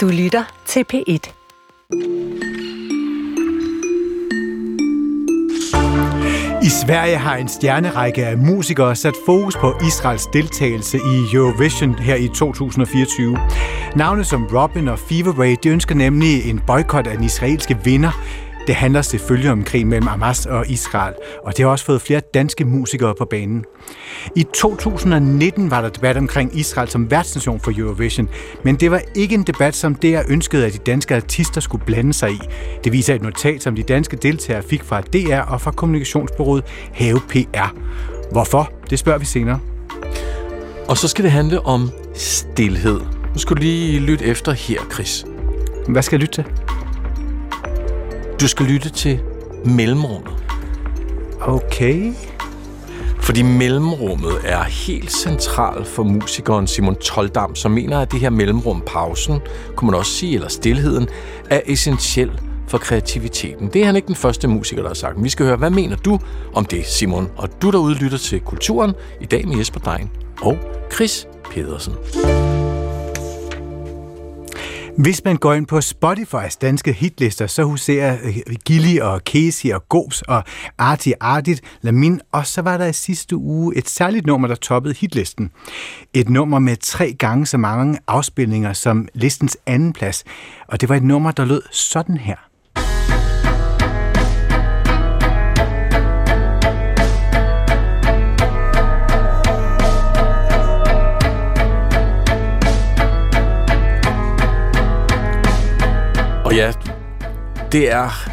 Du lytter til P1. I Sverige har en stjernerække af musikere sat fokus på Israels deltagelse i Eurovision her i 2024. Navne som Robin og Fever Ray de ønsker nemlig en boykot af den israelske vinder, det handler selvfølgelig om krigen mellem Hamas og Israel, og det har også fået flere danske musikere på banen. I 2019 var der debat omkring Israel som værtsnation for Eurovision, men det var ikke en debat, som DR ønskede, at de danske artister skulle blande sig i. Det viser et notat, som de danske deltagere fik fra DR og fra kommunikationsbureauet Have PR. Hvorfor? Det spørger vi senere. Og så skal det handle om stillhed. Nu skal du lige lytte efter her, Chris. Hvad skal jeg lytte til? Du skal lytte til mellemrummet. Okay. Fordi mellemrummet er helt centralt for musikeren Simon Toldam, som mener, at det her mellemrum, pausen, kunne man også sige, eller stillheden, er essentiel for kreativiteten. Det er han ikke den første musiker, der har sagt. Men vi skal høre, hvad mener du om det, Simon? Og du derude lytter til Kulturen, i dag med Jesper Dein og Chris Pedersen. Hvis man går ind på Spotify's danske hitlister, så huserer øh, Gilly og Casey og Gobs og Artie Artit, Lamin, og så var der i sidste uge et særligt nummer, der toppede hitlisten. Et nummer med tre gange så mange afspilninger som listens anden plads, og det var et nummer, der lød sådan her. Og ja, det er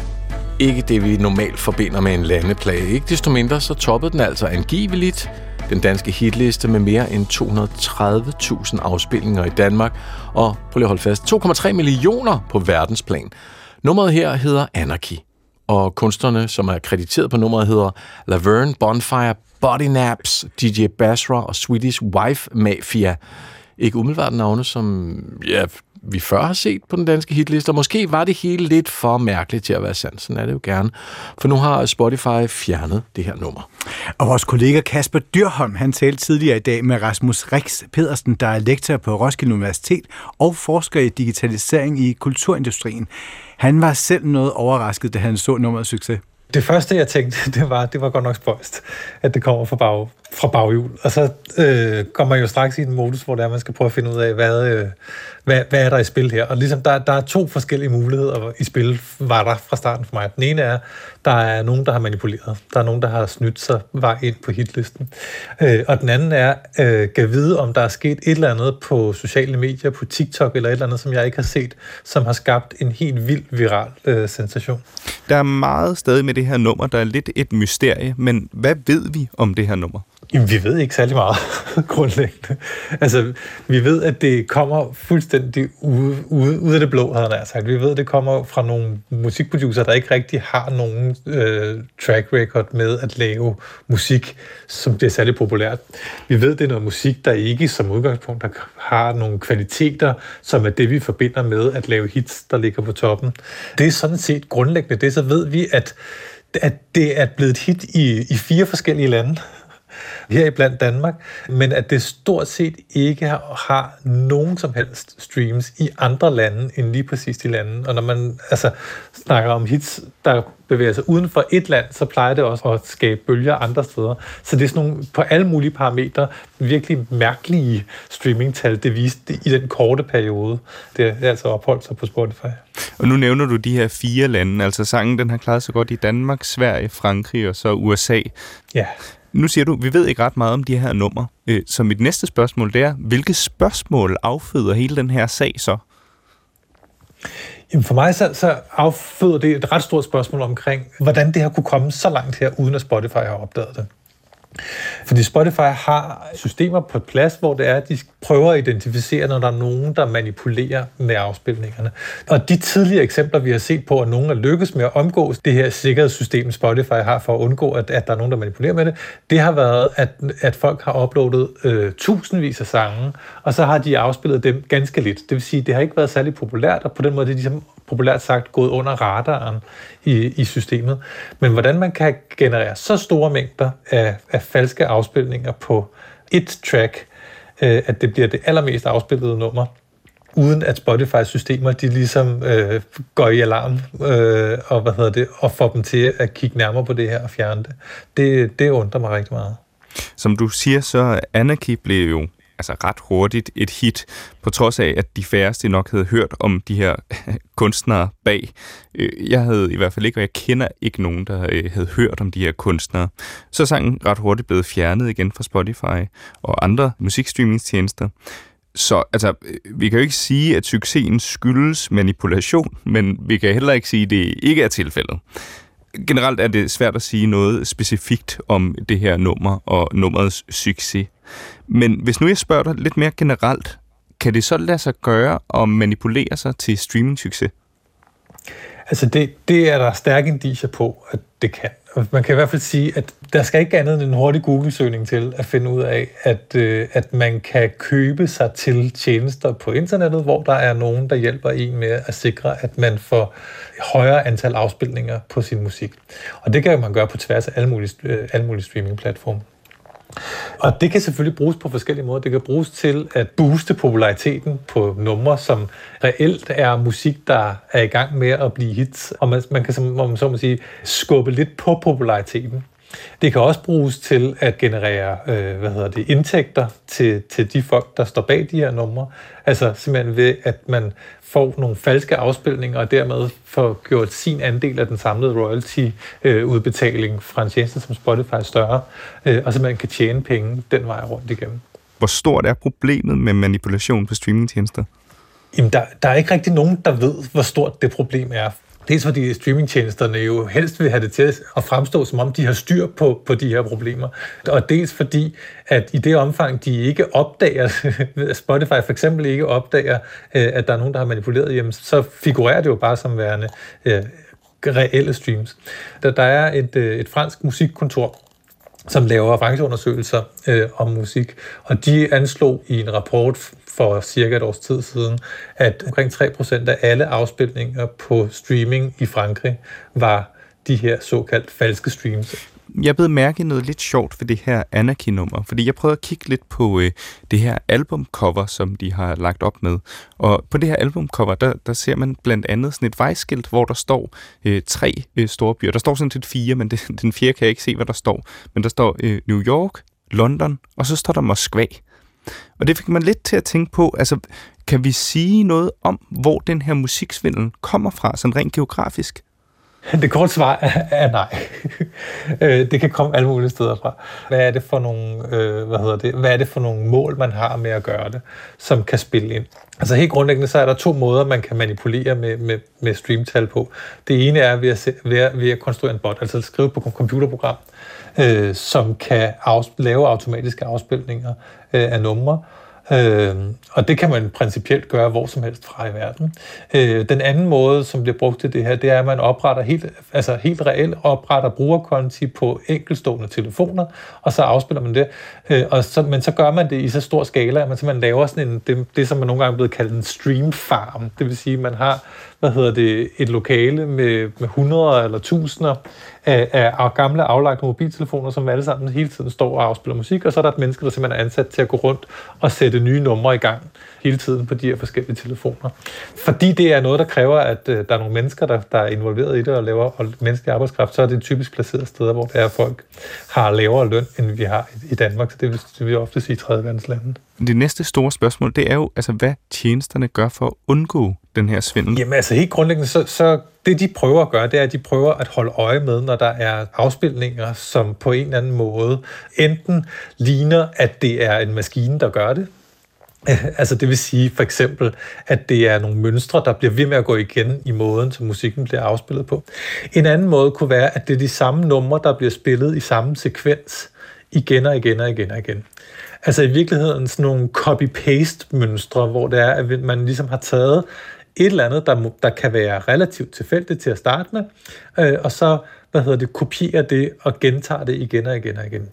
ikke det, vi normalt forbinder med en landeplage. Ikke desto mindre, så toppede den altså angiveligt den danske hitliste med mere end 230.000 afspilninger i Danmark, og prøv lige at holde fast, 2,3 millioner på verdensplan. Nummeret her hedder Anarchy, og kunstnerne, som er krediteret på nummeret, hedder Laverne, Bonfire, Body Naps, DJ Basra og Swedish Wife Mafia. Ikke umiddelbart navne, som ja, vi før har set på den danske hitliste, og måske var det hele lidt for mærkeligt til at være sandt. Sådan er det jo gerne. For nu har Spotify fjernet det her nummer. Og vores kollega Kasper Dyrholm, han talte tidligere i dag med Rasmus Rix Pedersen, der er lektor på Roskilde Universitet og forsker i digitalisering i kulturindustrien. Han var selv noget overrasket, da han så nummerets succes. Det første, jeg tænkte, det var, det var godt nok spøjst, at det kommer fra, bag, fra baghjul. Og så øh, kommer man jo straks i en modus, hvor det er, man skal prøve at finde ud af, hvad, øh, hvad, hvad er der i spil her. Og ligesom der, der er to forskellige muligheder i spil, var der fra starten for mig. Den ene er, der er nogen, der har manipuleret. Der er nogen, der har snydt sig vej ind på hitlisten. Øh, og den anden er, øh, kan vide, om der er sket et eller andet på sociale medier, på TikTok eller et eller andet, som jeg ikke har set, som har skabt en helt vild viral øh, sensation. Der er meget stadig med det her nummer, der er lidt et mysterie, men hvad ved vi om det her nummer? Jamen, vi ved ikke særlig meget, grundlæggende. Altså, vi ved, at det kommer fuldstændig ude, ude, ude af det blå, havde han sagt. Vi ved, at det kommer fra nogle musikproducer, der ikke rigtig har nogen øh, track record med at lave musik, som det er særlig populært. Vi ved, det er noget musik, der ikke som udgangspunkt har nogle kvaliteter, som er det, vi forbinder med at lave hits, der ligger på toppen. Det er sådan set grundlæggende det, så ved vi, at at det er blevet et hit i, i fire forskellige lande her i blandt Danmark, men at det stort set ikke har nogen som helst streams i andre lande end lige præcis de lande. Og når man altså, snakker om hits, der bevæger sig uden for et land, så plejer det også at skabe bølger andre steder. Så det er sådan nogle på alle mulige parametre virkelig mærkelige streamingtal, det viste i den korte periode. Det er altså opholdt sig på Spotify. Og nu nævner du de her fire lande, altså sangen den har klaret sig godt i Danmark, Sverige, Frankrig og så USA. Ja. Nu siger du, vi ved ikke ret meget om de her numre. Øh, så mit næste spørgsmål det er, hvilke spørgsmål afføder hele den her sag så? Jamen for mig så, så afføder det et ret stort spørgsmål omkring, hvordan det her kunne komme så langt her, uden at Spotify har opdaget det. Fordi Spotify har systemer på plads, hvor det er, at de prøver at identificere, når der er nogen, der manipulerer med afspilningerne. Og de tidligere eksempler, vi har set på, at nogen er lykkes med at omgå det her sikkerhedssystem, Spotify har for at undgå, at, at der er nogen, der manipulerer med det, det har været, at, at folk har uploadet øh, tusindvis af sange, og så har de afspillet dem ganske lidt. Det vil sige, det har ikke været særlig populært, og på den måde det er de ligesom populært sagt gået under radaren i, i systemet. Men hvordan man kan generere så store mængder af, af falske afspilninger på et track, øh, at det bliver det allermest afspillede nummer, uden at Spotify systemer de ligesom øh, går i alarm øh, og hvad hedder det og får dem til at kigge nærmere på det her og fjerne det. Det, det undrer mig rigtig meget. Som du siger, så Anarchy blev jo altså ret hurtigt et hit, på trods af, at de færreste nok havde hørt om de her kunstnere bag. Øh, jeg havde i hvert fald ikke, og jeg kender ikke nogen, der øh, havde hørt om de her kunstnere. Så sangen ret hurtigt blevet fjernet igen fra Spotify og andre musikstreamingstjenester. Så altså, øh, vi kan jo ikke sige, at succesen skyldes manipulation, men vi kan heller ikke sige, at det ikke er tilfældet. Generelt er det svært at sige noget specifikt om det her nummer og nummerets succes. Men hvis nu jeg spørger dig lidt mere generelt, kan det så lade sig gøre at manipulere sig til streaming-succes? Altså det, det er der stærke indiger på, at det kan. Man kan i hvert fald sige, at der skal ikke andet end en hurtig Google-søgning til at finde ud af, at, øh, at man kan købe sig til tjenester på internettet, hvor der er nogen, der hjælper en med at sikre, at man får højere antal afspilninger på sin musik. Og det kan man gøre på tværs af alle mulige, øh, alle mulige streaming-platforme. Og det kan selvfølgelig bruges på forskellige måder. Det kan bruges til at booste populariteten på numre, som reelt er musik, der er i gang med at blive hits. Og man, man kan, som man så må sige, skubbe lidt på populariteten. Det kan også bruges til at generere øh, hvad hedder det, indtægter til, til de folk, der står bag de her numre. Altså simpelthen ved, at man får nogle falske afspilninger, og dermed får gjort sin andel af den samlede royalty-udbetaling øh, fra en tjeneste som Spotify større, øh, og så man kan tjene penge den vej rundt igennem. Hvor stort er problemet med manipulation på streamingtjenester? Jamen, der, der er ikke rigtig nogen, der ved, hvor stort det problem er. Dels fordi streamingtjenesterne jo helst vil have det til at fremstå, som om de har styr på, på de her problemer. Og dels fordi, at i det omfang, de ikke opdager, Spotify for eksempel ikke opdager, øh, at der er nogen, der har manipuleret, jamen, så figurerer det jo bare som værende øh, reelle streams. Der, der er et, øh, et fransk musikkontor, som laver brancheundersøgelser øh, om musik, og de anslog i en rapport for cirka et års tid siden, at omkring 3% af alle afspilninger på streaming i Frankrig var de her såkaldt falske streams. Jeg blev mærke noget lidt sjovt ved det her Anarchy-nummer, fordi jeg prøvede at kigge lidt på øh, det her albumcover, som de har lagt op med. Og på det her albumcover, der, der ser man blandt andet sådan et vejskilt, hvor der står øh, tre øh, store byer. Der står sådan set fire, men det, den fjerde kan jeg ikke se, hvad der står. Men der står øh, New York, London, og så står der Moskva. Og det fik man lidt til at tænke på, altså kan vi sige noget om, hvor den her musiksvindel kommer fra, sådan rent geografisk? Det korte svar er, er nej. Øh, det kan komme alle mulige steder fra. Hvad er det for nogle, øh, hvad hedder det, hvad er det for nogle mål, man har med at gøre det, som kan spille ind? Altså helt grundlæggende, så er der to måder, man kan manipulere med, med, med streamtal på. Det ene er ved at, ved at, ved at konstruere en bot, altså skrive på et computerprogram, øh, som kan afs- lave automatiske afspilninger øh, af numre. Øh, og det kan man principielt gøre hvor som helst fra i verden. Øh, den anden måde, som bliver brugt til det her, det er, at man opretter helt, altså helt reelt opretter brugerkonti på enkelstående telefoner, og så afspiller man det. Øh, og så, men så gør man det i så stor skala, at man simpelthen laver sådan en, det, det som man nogle gange er blevet kaldt en stream farm. Det vil sige, at man har hvad hedder det, et lokale med, med hundreder eller tusinder af, af gamle aflagte mobiltelefoner, som alle sammen hele tiden står og afspiller musik, og så er der et menneske, der simpelthen er ansat til at gå rundt og sætte nye numre i gang hele tiden på de her forskellige telefoner. Fordi det er noget, der kræver, at uh, der er nogle mennesker, der, der er involveret i det og laver og menneskelig arbejdskraft, så er det typisk placeret steder, hvor der er folk har lavere løn, end vi har i, i Danmark. Så det vil, det vil ofte sige tredje verdenslandet. Det næste store spørgsmål, det er jo, altså, hvad tjenesterne gør for at undgå den her svindel? Jamen altså helt grundlæggende, så, så det de prøver at gøre, det er, at de prøver at holde øje med, når der er afspilninger, som på en eller anden måde enten ligner, at det er en maskine, der gør det, Altså det vil sige for eksempel, at det er nogle mønstre, der bliver ved med at gå igen i måden, som musikken bliver afspillet på. En anden måde kunne være, at det er de samme numre, der bliver spillet i samme sekvens igen og igen og igen og igen. Altså i virkeligheden sådan nogle copy-paste-mønstre, hvor det er, at man ligesom har taget et eller andet, der, der kan være relativt tilfældigt til at starte med, øh, og så hvad hedder det, kopierer det og gentager det igen og igen og igen.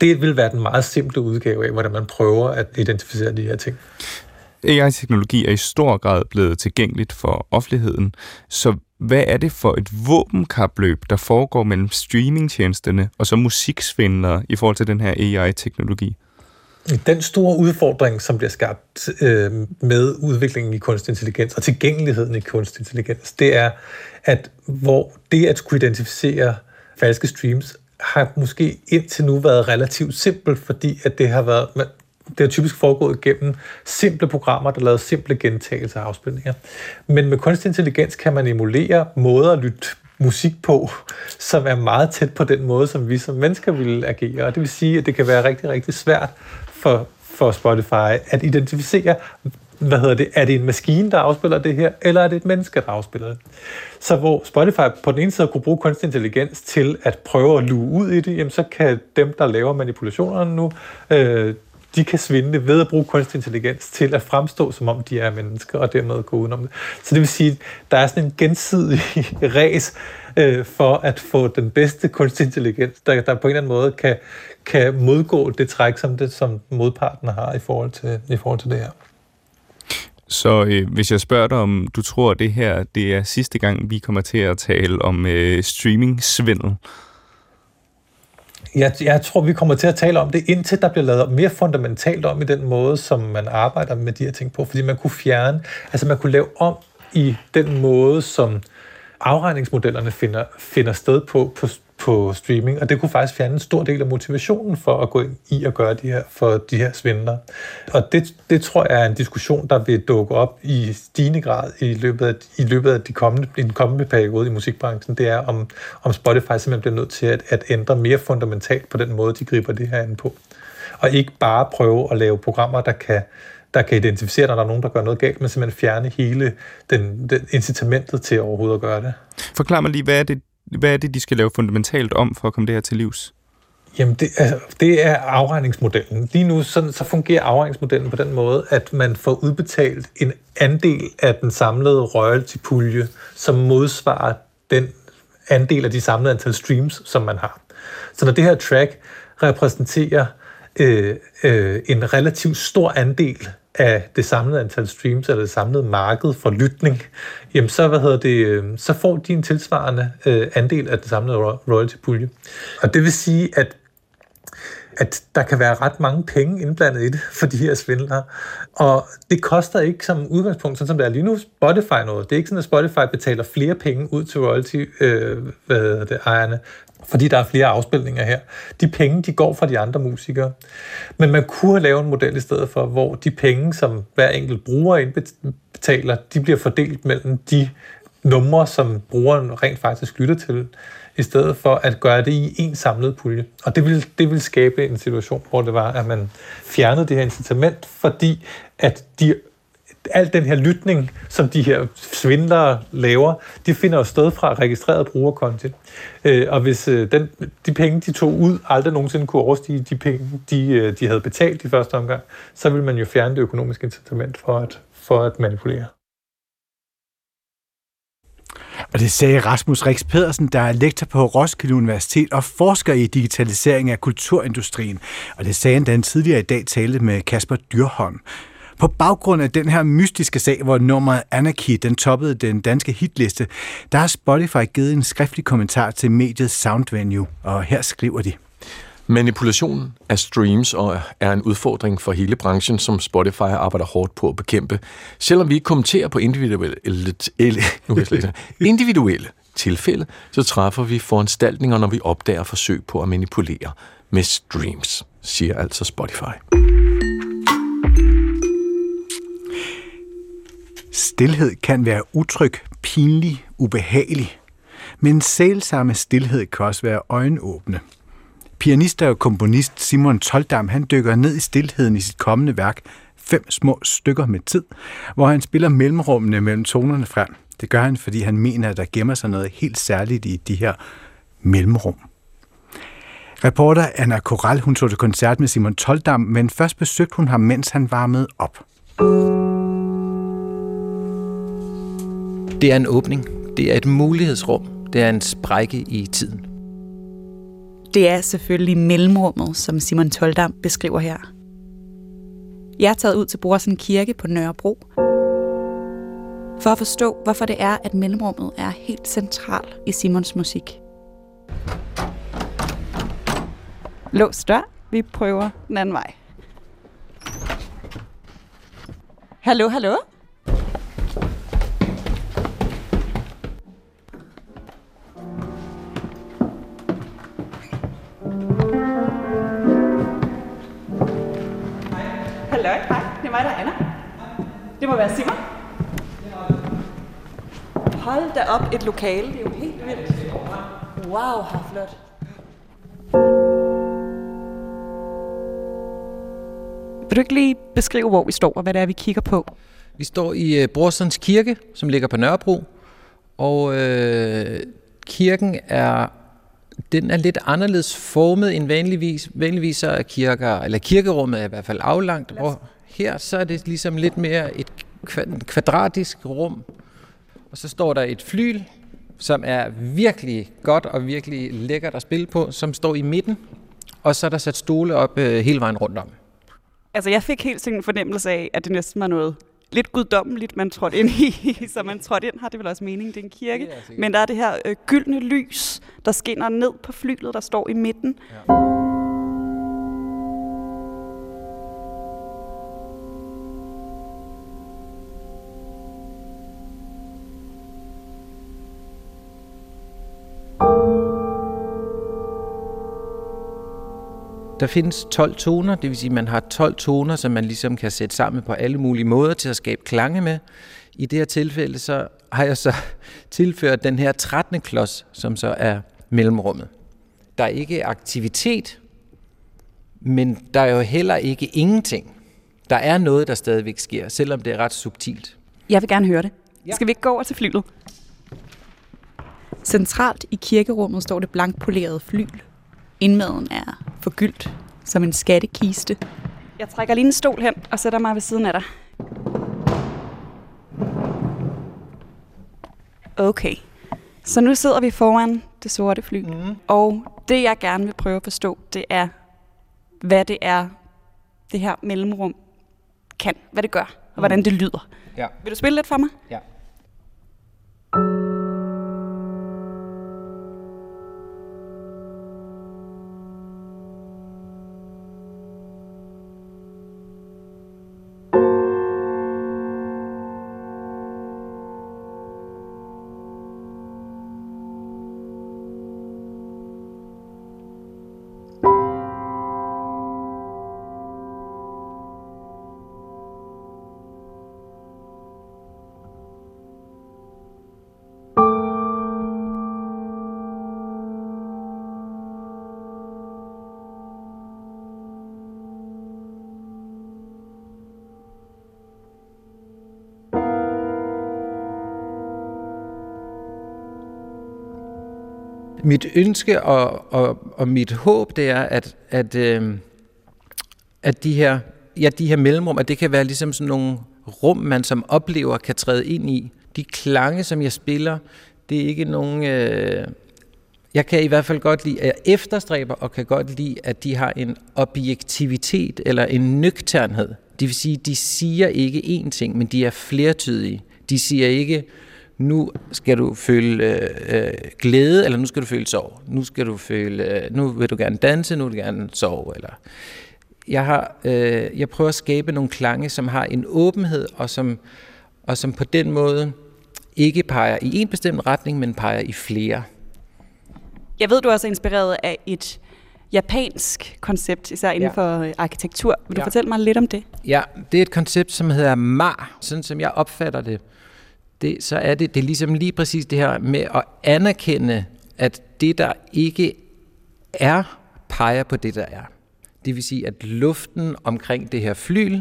Det vil være den meget simple udgave af, hvordan man prøver at identificere de her ting. AI-teknologi er i stor grad blevet tilgængeligt for offentligheden, så hvad er det for et våbenkapløb, der foregår mellem streamingtjenesterne og så musiksvindlere i forhold til den her AI-teknologi? den store udfordring, som bliver skabt øh, med udviklingen i kunstig intelligens og tilgængeligheden i kunstig intelligens, det er, at hvor det at kunne identificere falske streams har måske indtil nu været relativt simpelt, fordi at det har været det har typisk foregået gennem simple programmer, der lavede simple gentagelser af afspilninger. Men med kunstig intelligens kan man emulere måder at lytte musik på, som er meget tæt på den måde, som vi som mennesker ville agere. Og det vil sige, at det kan være rigtig, rigtig svært for, for Spotify at identificere, hvad hedder det, er det en maskine, der afspiller det her, eller er det et menneske, der afspiller det? Så hvor Spotify på den ene side kunne bruge kunstig intelligens til at prøve at luge ud i det, jamen så kan dem, der laver manipulationerne nu, øh, de kan svinde ved at bruge kunstig intelligens til at fremstå, som om de er mennesker, og dermed gå udenom det. Så det vil sige, der er sådan en gensidig race øh, for at få den bedste kunstig intelligens, der, der på en eller anden måde kan, kan modgå det træk, som, det, som modparten har i forhold til, i forhold til det her. Så øh, hvis jeg spørger dig, om du tror, at det her det er sidste gang, vi kommer til at tale om øh, streaming-svindel, jeg, jeg tror, vi kommer til at tale om det, indtil der bliver lavet mere fundamentalt om i den måde, som man arbejder med de her ting på. Fordi man kunne fjerne, altså man kunne lave om i den måde, som afregningsmodellerne finder, finder sted på, på, på streaming, og det kunne faktisk fjerne en stor del af motivationen for at gå ind i at gøre de her, for de her svindler. Og det, det tror jeg er en diskussion, der vil dukke op i stigende grad i løbet af, i løbet af de kommende, den kommende periode i musikbranchen. Det er, om, om Spotify simpelthen bliver nødt til at, at ændre mere fundamentalt på den måde, de griber det her ind på. Og ikke bare prøve at lave programmer, der kan der kan identificere, når der er nogen, der gør noget galt, men simpelthen fjerne hele den, den incitamentet til overhovedet at gøre det. Forklar mig lige, hvad er det, hvad er det, de skal lave fundamentalt om for at komme det her til livs? Jamen, det, altså, det er afregningsmodellen. Lige nu så, så fungerer afregningsmodellen på den måde, at man får udbetalt en andel af den samlede royalty-pulje, som modsvarer den andel af de samlede antal streams, som man har. Så når det her track repræsenterer øh, øh, en relativt stor andel af det samlede antal streams, eller det samlede marked for lytning, jamen så, hvad hedder det, øh, så får de en tilsvarende øh, andel af det samlede royalty-pulje. Og det vil sige, at at der kan være ret mange penge indblandet i det for de her svindlere. Og det koster ikke som udgangspunkt, sådan som det er lige nu, Spotify noget. Det er ikke sådan, at Spotify betaler flere penge ud til royalty øh, hvad det, ejerne fordi der er flere afspilninger her. De penge, de går fra de andre musikere. Men man kunne lave en model i stedet for, hvor de penge, som hver enkelt bruger indbetaler, de bliver fordelt mellem de numre, som brugeren rent faktisk lytter til, i stedet for at gøre det i en samlet pulje. Og det vil, det vil skabe en situation, hvor det var, at man fjernede det her incitament, fordi at de al den her lytning, som de her svindlere laver, de finder jo sted fra registreret brugerkonti. Øh, og hvis øh, den, de penge, de tog ud, aldrig nogensinde kunne overstige de penge, de, øh, de havde betalt i første omgang, så vil man jo fjerne det økonomiske incitament for at, for at manipulere. Og det sagde Rasmus Rix Pedersen, der er lektor på Roskilde Universitet og forsker i digitalisering af kulturindustrien. Og det sagde han, da han tidligere i dag talte med Kasper Dyrholm. På baggrund af den her mystiske sag, hvor nummeret Anarchy den toppede den danske hitliste, der har Spotify givet en skriftlig kommentar til mediet Soundvenue, og her skriver de. Manipulation af streams og er en udfordring for hele branchen, som Spotify arbejder hårdt på at bekæmpe. Selvom vi ikke kommenterer på individuelle, nu jeg individuelle tilfælde, så træffer vi foranstaltninger, når vi opdager forsøg på at manipulere med streams, siger altså Spotify. Stilhed kan være utryg, pinlig, ubehagelig. Men sælsamme stillhed kan også være øjenåbne. Pianist og komponist Simon Toldam han dykker ned i stillheden i sit kommende værk Fem små stykker med tid, hvor han spiller mellemrummene mellem tonerne frem. Det gør han, fordi han mener, at der gemmer sig noget helt særligt i de her mellemrum. Reporter Anna Koral, hun tog til koncert med Simon Toldam, men først besøgte hun ham, mens han varmede op. Det er en åbning. Det er et mulighedsrum. Det er en sprække i tiden. Det er selvfølgelig mellemrummet, som Simon Toldam beskriver her. Jeg er taget ud til Borsen Kirke på Nørrebro, for at forstå, hvorfor det er, at mellemrummet er helt centralt i Simons musik. Lås dør. Vi prøver den anden vej. Hallo, hallo. Hallo, hej. Det er mig, der er Anna. Det må være Simon. Hold da op, et lokale. Det er jo helt vildt. Wow, hvor flot. Vil du ikke lige beskrive, hvor vi står, og hvad det er, vi kigger på? Vi står i øh, Brorsons Kirke, som ligger på Nørrebro, og øh, kirken er den er lidt anderledes formet end vanligvis. Vanligvis så er kirker, eller kirkerummet er i hvert fald aflangt, hvor her så er det ligesom lidt mere et kva- kvadratisk rum. Og så står der et flyl, som er virkelig godt og virkelig lækkert at spille på, som står i midten. Og så er der sat stole op øh, hele vejen rundt om. Altså, jeg fik helt sikkert en fornemmelse af, at det næsten var noget lidt guddommeligt, man trådte ind i. Så man trådte ind, har det vel også mening, det er en kirke. Sikkert. Men der er det her øh, gyldne lys, der skinner ned på flylet, der står i midten. Ja. Der findes 12 toner, det vil sige, at man har 12 toner, som man ligesom kan sætte sammen på alle mulige måder til at skabe klange med. I det her tilfælde, så har jeg så tilført den her 13. klods, som så er mellemrummet. Der er ikke aktivitet, men der er jo heller ikke ingenting. Der er noget, der stadigvæk sker, selvom det er ret subtilt. Jeg vil gerne høre det. Ja. Skal vi ikke gå over til flylet? Centralt i kirkerummet står det blankpolerede flyl. Indmaden er forgyldt som en skattekiste. Jeg trækker lige en stol hen og sætter mig ved siden af dig. Okay. Så nu sidder vi foran det sorte fly. Mm. Og det, jeg gerne vil prøve at forstå, det er, hvad det er, det her mellemrum kan. Hvad det gør, og hvordan det lyder. Ja. Vil du spille lidt for mig? ja. Mit ønske og, og, og mit håb, det er, at, at, øh, at de her, ja, de her mellemrum, at det kan være ligesom sådan nogle rum, man som oplever kan træde ind i. De klange, som jeg spiller, det er ikke nogen... Øh, jeg kan i hvert fald godt lide, at jeg efterstræber og kan godt lide, at de har en objektivitet eller en nøgternhed. Det vil sige, de siger ikke én ting, men de er flertydige. De siger ikke, nu skal du føle øh, øh, glæde, eller nu skal du føle sorg. Nu skal du føle, øh, nu vil du gerne danse, nu vil du gerne sove. Eller. Jeg, har, øh, jeg prøver at skabe nogle klange, som har en åbenhed, og som, og som på den måde ikke peger i en bestemt retning, men peger i flere. Jeg ved, du er også inspireret af et japansk koncept, især inden Ja. for øh, arkitektur. Vil du Ja. fortælle mig lidt om det? Ja, det er et koncept, som hedder MAR, sådan som jeg opfatter det det så er det, det er ligesom lige præcis det her med at anerkende, at det, der ikke er, peger på det, der er. Det vil sige, at luften omkring det her flyl,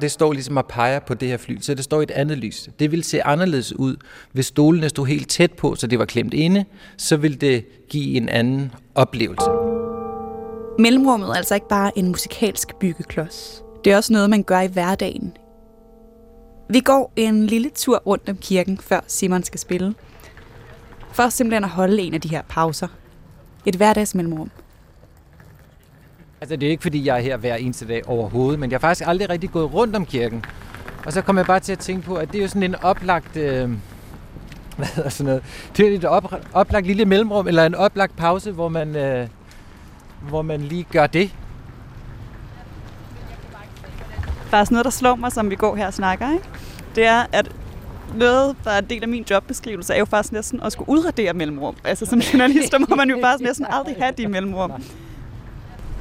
det står ligesom og peger på det her fly, så det står i et andet lys. Det vil se anderledes ud, hvis stolene stod helt tæt på, så det var klemt inde, så vil det give en anden oplevelse. Mellemrummet er altså ikke bare en musikalsk byggeklods. Det er også noget, man gør i hverdagen. Vi går en lille tur rundt om kirken, før Simon skal spille. For simpelthen at holde en af de her pauser. Et hverdagsmellemrum. Altså, det er ikke, fordi jeg er her hver eneste dag overhovedet, men jeg har faktisk aldrig rigtig gået rundt om kirken. Og så kom jeg bare til at tænke på, at det er jo sådan en oplagt... Øh, hvad hedder sådan noget? Det er et op, oplagt lille mellemrum, eller en oplagt pause, hvor man, øh, hvor man lige gør det. Er sådan noget, der slår mig, som vi går her og snakker, ikke? det er, at noget, der er en del af min jobbeskrivelse, er jo faktisk næsten at skulle udradere mellemrum. Altså som journalist, der må man jo faktisk næsten aldrig have de mellemrum.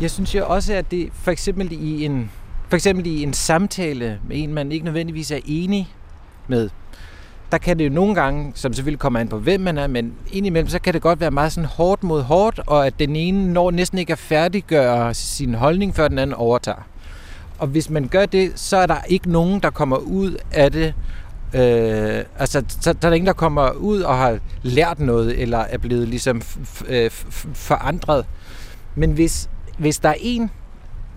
Jeg synes jo også, at det for eksempel i en, for eksempel i en samtale med en, man ikke nødvendigvis er enig med, der kan det jo nogle gange, som selvfølgelig kommer an på, hvem man er, men indimellem, så kan det godt være meget sådan hårdt mod hårdt, og at den ene når næsten ikke at færdiggøre sin holdning, før den anden overtager. Og hvis man gør det, så er der ikke nogen, der kommer ud af det. Øh, altså, så, der er ingen, der kommer ud og har lært noget, eller er blevet ligesom øh, forandret. Men hvis, hvis der er en,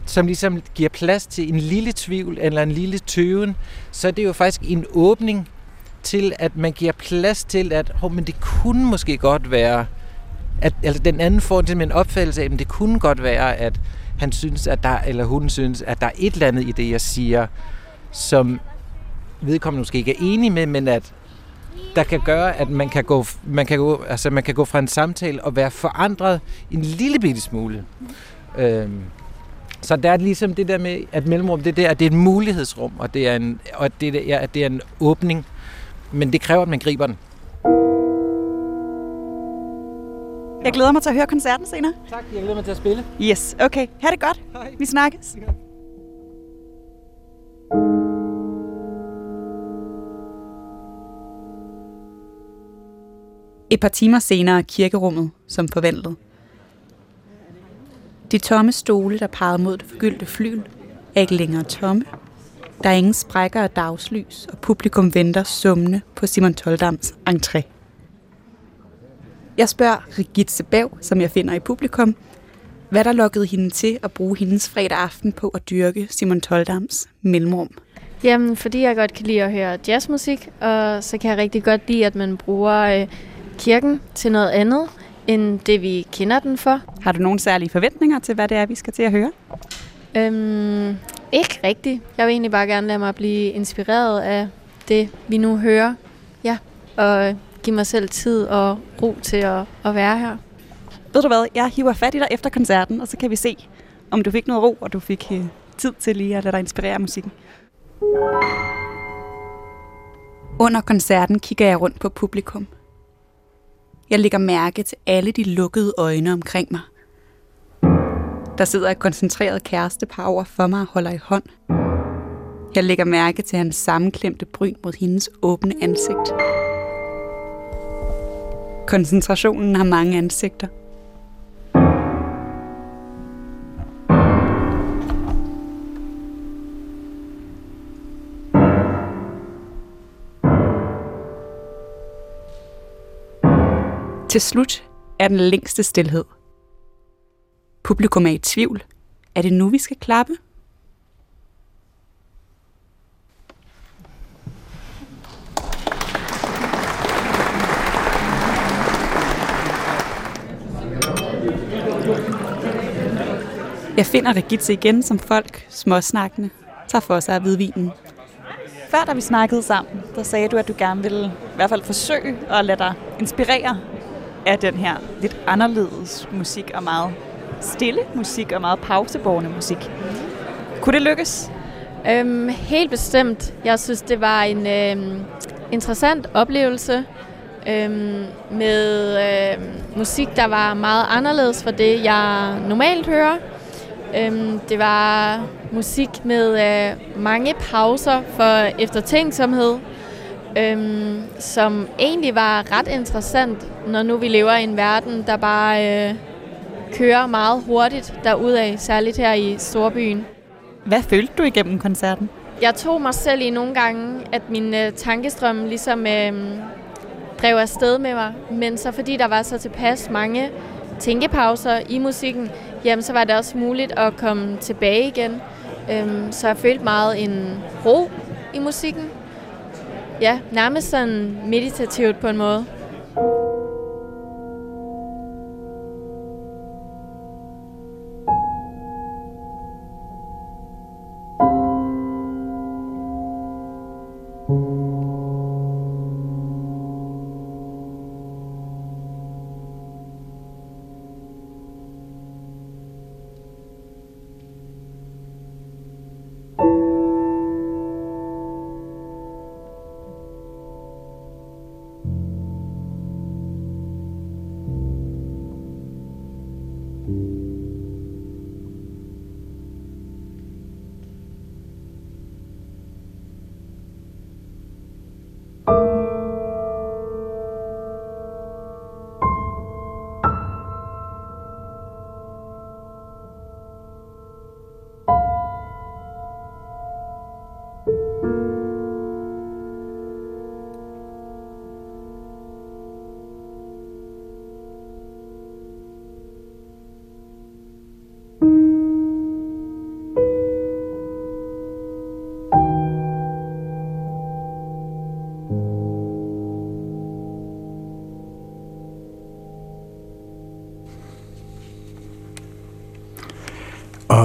som ligesom giver plads til en lille tvivl eller en lille tøven, så er det jo faktisk en åbning til, at man giver plads til, at oh, men det kunne måske godt være, at altså den anden får en opfattelse af, at det kunne godt være, at han synes, at der, eller hun synes, at der er et eller andet i det, jeg siger, som vedkommende måske ikke er enig med, men at der kan gøre, at man kan gå, man kan gå, altså man kan gå fra en samtale og være forandret en lille bitte smule. Øhm, så der er ligesom det der med, at mellemrum, det der, at det er et mulighedsrum, og det er en, og det der, at det er en åbning, men det kræver, at man griber den. Jeg glæder mig til at høre koncerten senere. Tak, jeg glæder mig til at spille. Yes, okay. Ha' det godt. Hej. Vi snakkes. Et par timer senere kirkerummet, som forventet. De tomme stole, der pegede mod det forgyldte flyl, er ikke længere tomme. Der er ingen sprækker af dagslys, og publikum venter summende på Simon Toldams entré. Jeg spørger Rigit Sebav, som jeg finder i publikum, hvad der lukkede hende til at bruge hendes fredag aften på at dyrke Simon Toldams mellemrum. Jamen, fordi jeg godt kan lide at høre jazzmusik, og så kan jeg rigtig godt lide, at man bruger øh, kirken til noget andet, end det vi kender den for. Har du nogle særlige forventninger til, hvad det er, vi skal til at høre? Øhm, ikke rigtigt. Jeg vil egentlig bare gerne lade mig blive inspireret af det, vi nu hører. Ja, og give mig selv tid og ro til at, at være her. Ved du hvad, jeg hiver fat i dig efter koncerten, og så kan vi se, om du fik noget ro, og du fik uh, tid til lige at lade dig inspirere musikken. Under koncerten kigger jeg rundt på publikum. Jeg lægger mærke til alle de lukkede øjne omkring mig. Der sidder et koncentreret kærestepar over for mig og holder i hånd. Jeg lægger mærke til hans sammenklemte bryn mod hendes åbne ansigt. Koncentrationen har mange ansigter. Til slut er den længste stillhed. Publikum er i tvivl. Er det nu, vi skal klappe? Jeg finder Regitze igen, som folk, småsnakkende, tager for sig af hvidvinen. Før da vi snakkede sammen, der sagde du, at du gerne ville i hvert fald forsøge at lade dig inspirere af den her lidt anderledes musik og meget stille musik og meget pauseborgende musik. Kunne det lykkes? Øhm, helt bestemt. Jeg synes, det var en øhm, interessant oplevelse øhm, med øhm, musik, der var meget anderledes fra det, jeg normalt hører. Øhm, det var musik med øh, mange pauser for eftertænksomhed, øhm, som egentlig var ret interessant, når nu vi lever i en verden, der bare øh, kører meget hurtigt derudad, særligt her i storbyen. Hvad følte du igennem koncerten? Jeg tog mig selv i nogle gange, at min øh, tankestrøm ligesom øh, drev afsted med mig, men så fordi der var så tilpas mange tænkepauser i musikken, jamen så var det også muligt at komme tilbage igen. Øhm, så jeg følte meget en ro i musikken. Ja, nærmest sådan meditativt på en måde.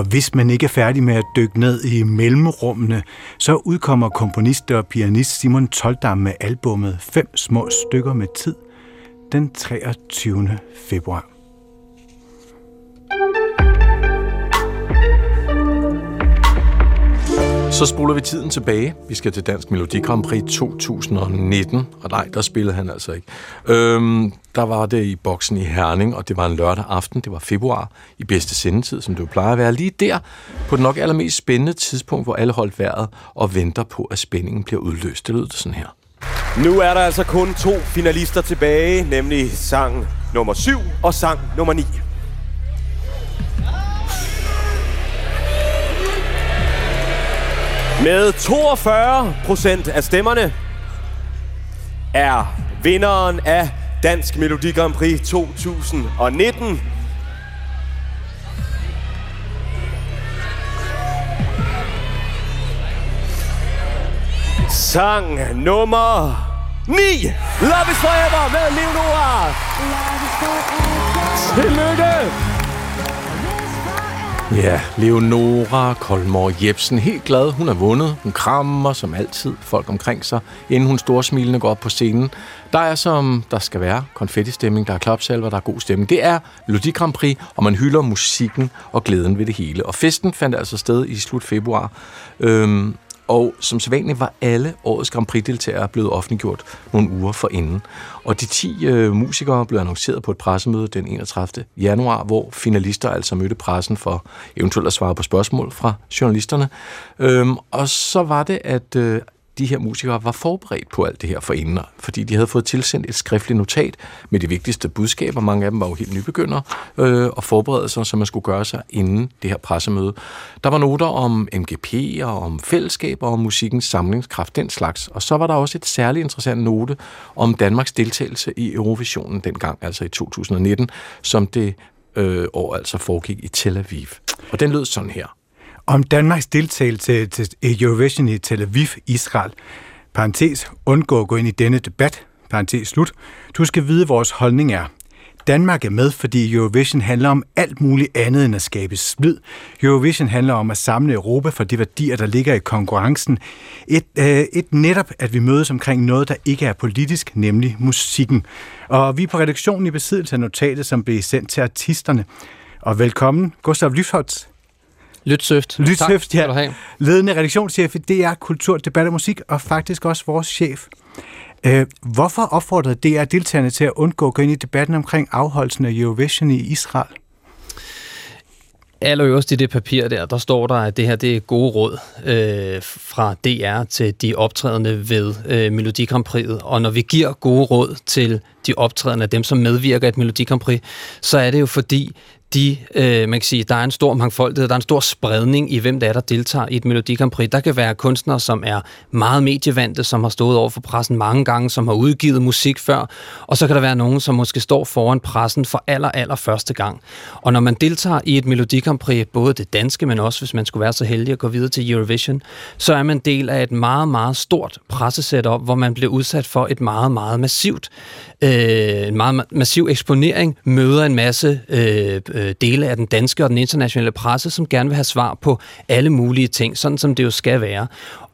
Og hvis man ikke er færdig med at dykke ned i mellemrummene, så udkommer komponist og pianist Simon Toldam med albummet Fem små stykker med tid den 23. februar. Så spoler vi tiden tilbage. Vi skal til Dansk Melodi Grand Prix 2019, og nej, der spillede han altså ikke. Øhm, der var det i boksen i Herning, og det var en lørdag aften, det var februar, i bedste sendetid, som det jo plejer at være. Lige der, på det nok allermest spændende tidspunkt, hvor alle holdt vejret og venter på, at spændingen bliver udløst. Det lød det sådan her. Nu er der altså kun to finalister tilbage, nemlig sang nummer 7 og sang nummer 9. Med 42 procent af stemmerne er vinderen af Dansk Melodi Grand Prix 2019 sang nummer 9. Love is forever med Leonora. Tillykke! Ja, Leonora Kolmor Jebsen, helt glad. Hun har vundet. Hun krammer som altid folk omkring sig, inden hun storsmilende går op på scenen. Der er som der skal være konfettistemning, der er klapsalver, der er god stemning. Det er Melodi Grand Prix, og man hylder musikken og glæden ved det hele. Og festen fandt altså sted i slut februar. Øhm, og som sædvanligt var alle årets Grand Prix-deltagere blevet offentliggjort nogle uger forinden. Og de 10 øh, musikere blev annonceret på et pressemøde den 31. januar, hvor finalister altså mødte pressen for eventuelt at svare på spørgsmål fra journalisterne. Øhm, og så var det, at øh, de her musikere var forberedt på alt det her for inden, fordi de havde fået tilsendt et skriftligt notat med de vigtigste budskaber. Mange af dem var jo helt nybegyndere øh, og forberedte sig, som man skulle gøre sig inden det her pressemøde. Der var noter om MGP og om fællesskaber og om musikkens samlingskraft, den slags. Og så var der også et særligt interessant note om Danmarks deltagelse i Eurovisionen dengang, altså i 2019, som det øh, år altså foregik i Tel Aviv. Og den lød sådan her om Danmarks deltagelse til Eurovision i Tel Aviv, Israel. Parentes, undgå at gå ind i denne debat. Parentes slut. Du skal vide, vores holdning er. Danmark er med, fordi Eurovision handler om alt muligt andet end at skabe splid. Eurovision handler om at samle Europa for de værdier, der ligger i konkurrencen. Et, øh, et netop, at vi mødes omkring noget, der ikke er politisk, nemlig musikken. Og vi er på redaktionen i besiddelse af notatet, som blev sendt til artisterne. Og velkommen, Gustav Lyfholtz. Lytsøft. Lytsøft, ja. Ledende redaktionschef i DR Kultur, Debat og Musik, og faktisk også vores chef. Øh, hvorfor opfordrede DR deltagerne til at undgå at gå ind i debatten omkring afholdelsen af Eurovision i Israel? allerøverst i det papir der, der står der, at det her det er gode råd øh, fra DR til de optrædende ved øh, Melodi Grand Prix. Og når vi giver gode råd til de optrædende, dem som medvirker i et Melodi Grand Prix, så er det jo fordi, de, øh, man kan sige, der er en stor mangfoldighed, der er en stor spredning i, hvem der er, der deltager i et Melodi Grand Prix. Der kan være kunstnere, som er meget medievante, som har stået over for pressen mange gange, som har udgivet musik før, og så kan der være nogen, som måske står foran pressen for aller, aller første gang. Og når man deltager i et Melodi Grand Prix, både det danske, men også hvis man skulle være så heldig at gå videre til Eurovision, så er man del af et meget, meget stort pressesetup, hvor man bliver udsat for et meget, meget massivt øh, en meget massiv eksponering, møder en masse øh, øh, dele af den danske og den internationale presse, som gerne vil have svar på alle mulige ting, sådan som det jo skal være.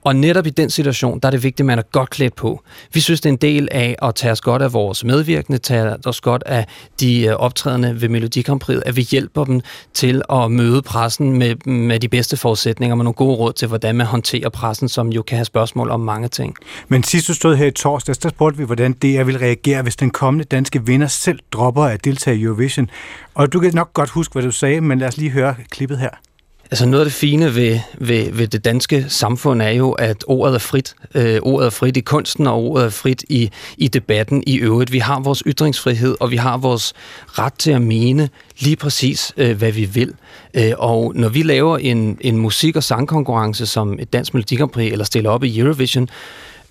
Og netop i den situation, der er det vigtigt, at man er godt klædt på. Vi synes, det er en del af at tage os godt af vores medvirkende, tage os godt af de øh, optrædende ved Melodikampriet, at vi hjælper dem til at møde pressen med, med de bedste forudsætninger, med nogle gode råd til, hvordan man håndterer pressen, som jo kan have spørgsmål om mange ting. Men sidst du stod her i torsdag, der spurgte vi, hvordan DR vil reagere, hvis den kommende danske vinder selv dropper at deltage i Eurovision. Og du kan nok godt huske, hvad du sagde, men lad os lige høre klippet her. Altså noget af det fine ved, ved, ved det danske samfund er jo, at ordet er frit. Øh, ordet er frit i kunsten, og ordet er frit i, i debatten i øvrigt. Vi har vores ytringsfrihed, og vi har vores ret til at mene lige præcis, øh, hvad vi vil. Øh, og når vi laver en, en musik- og sangkonkurrence som et dansk melodikampri, eller stiller op i Eurovision, øh,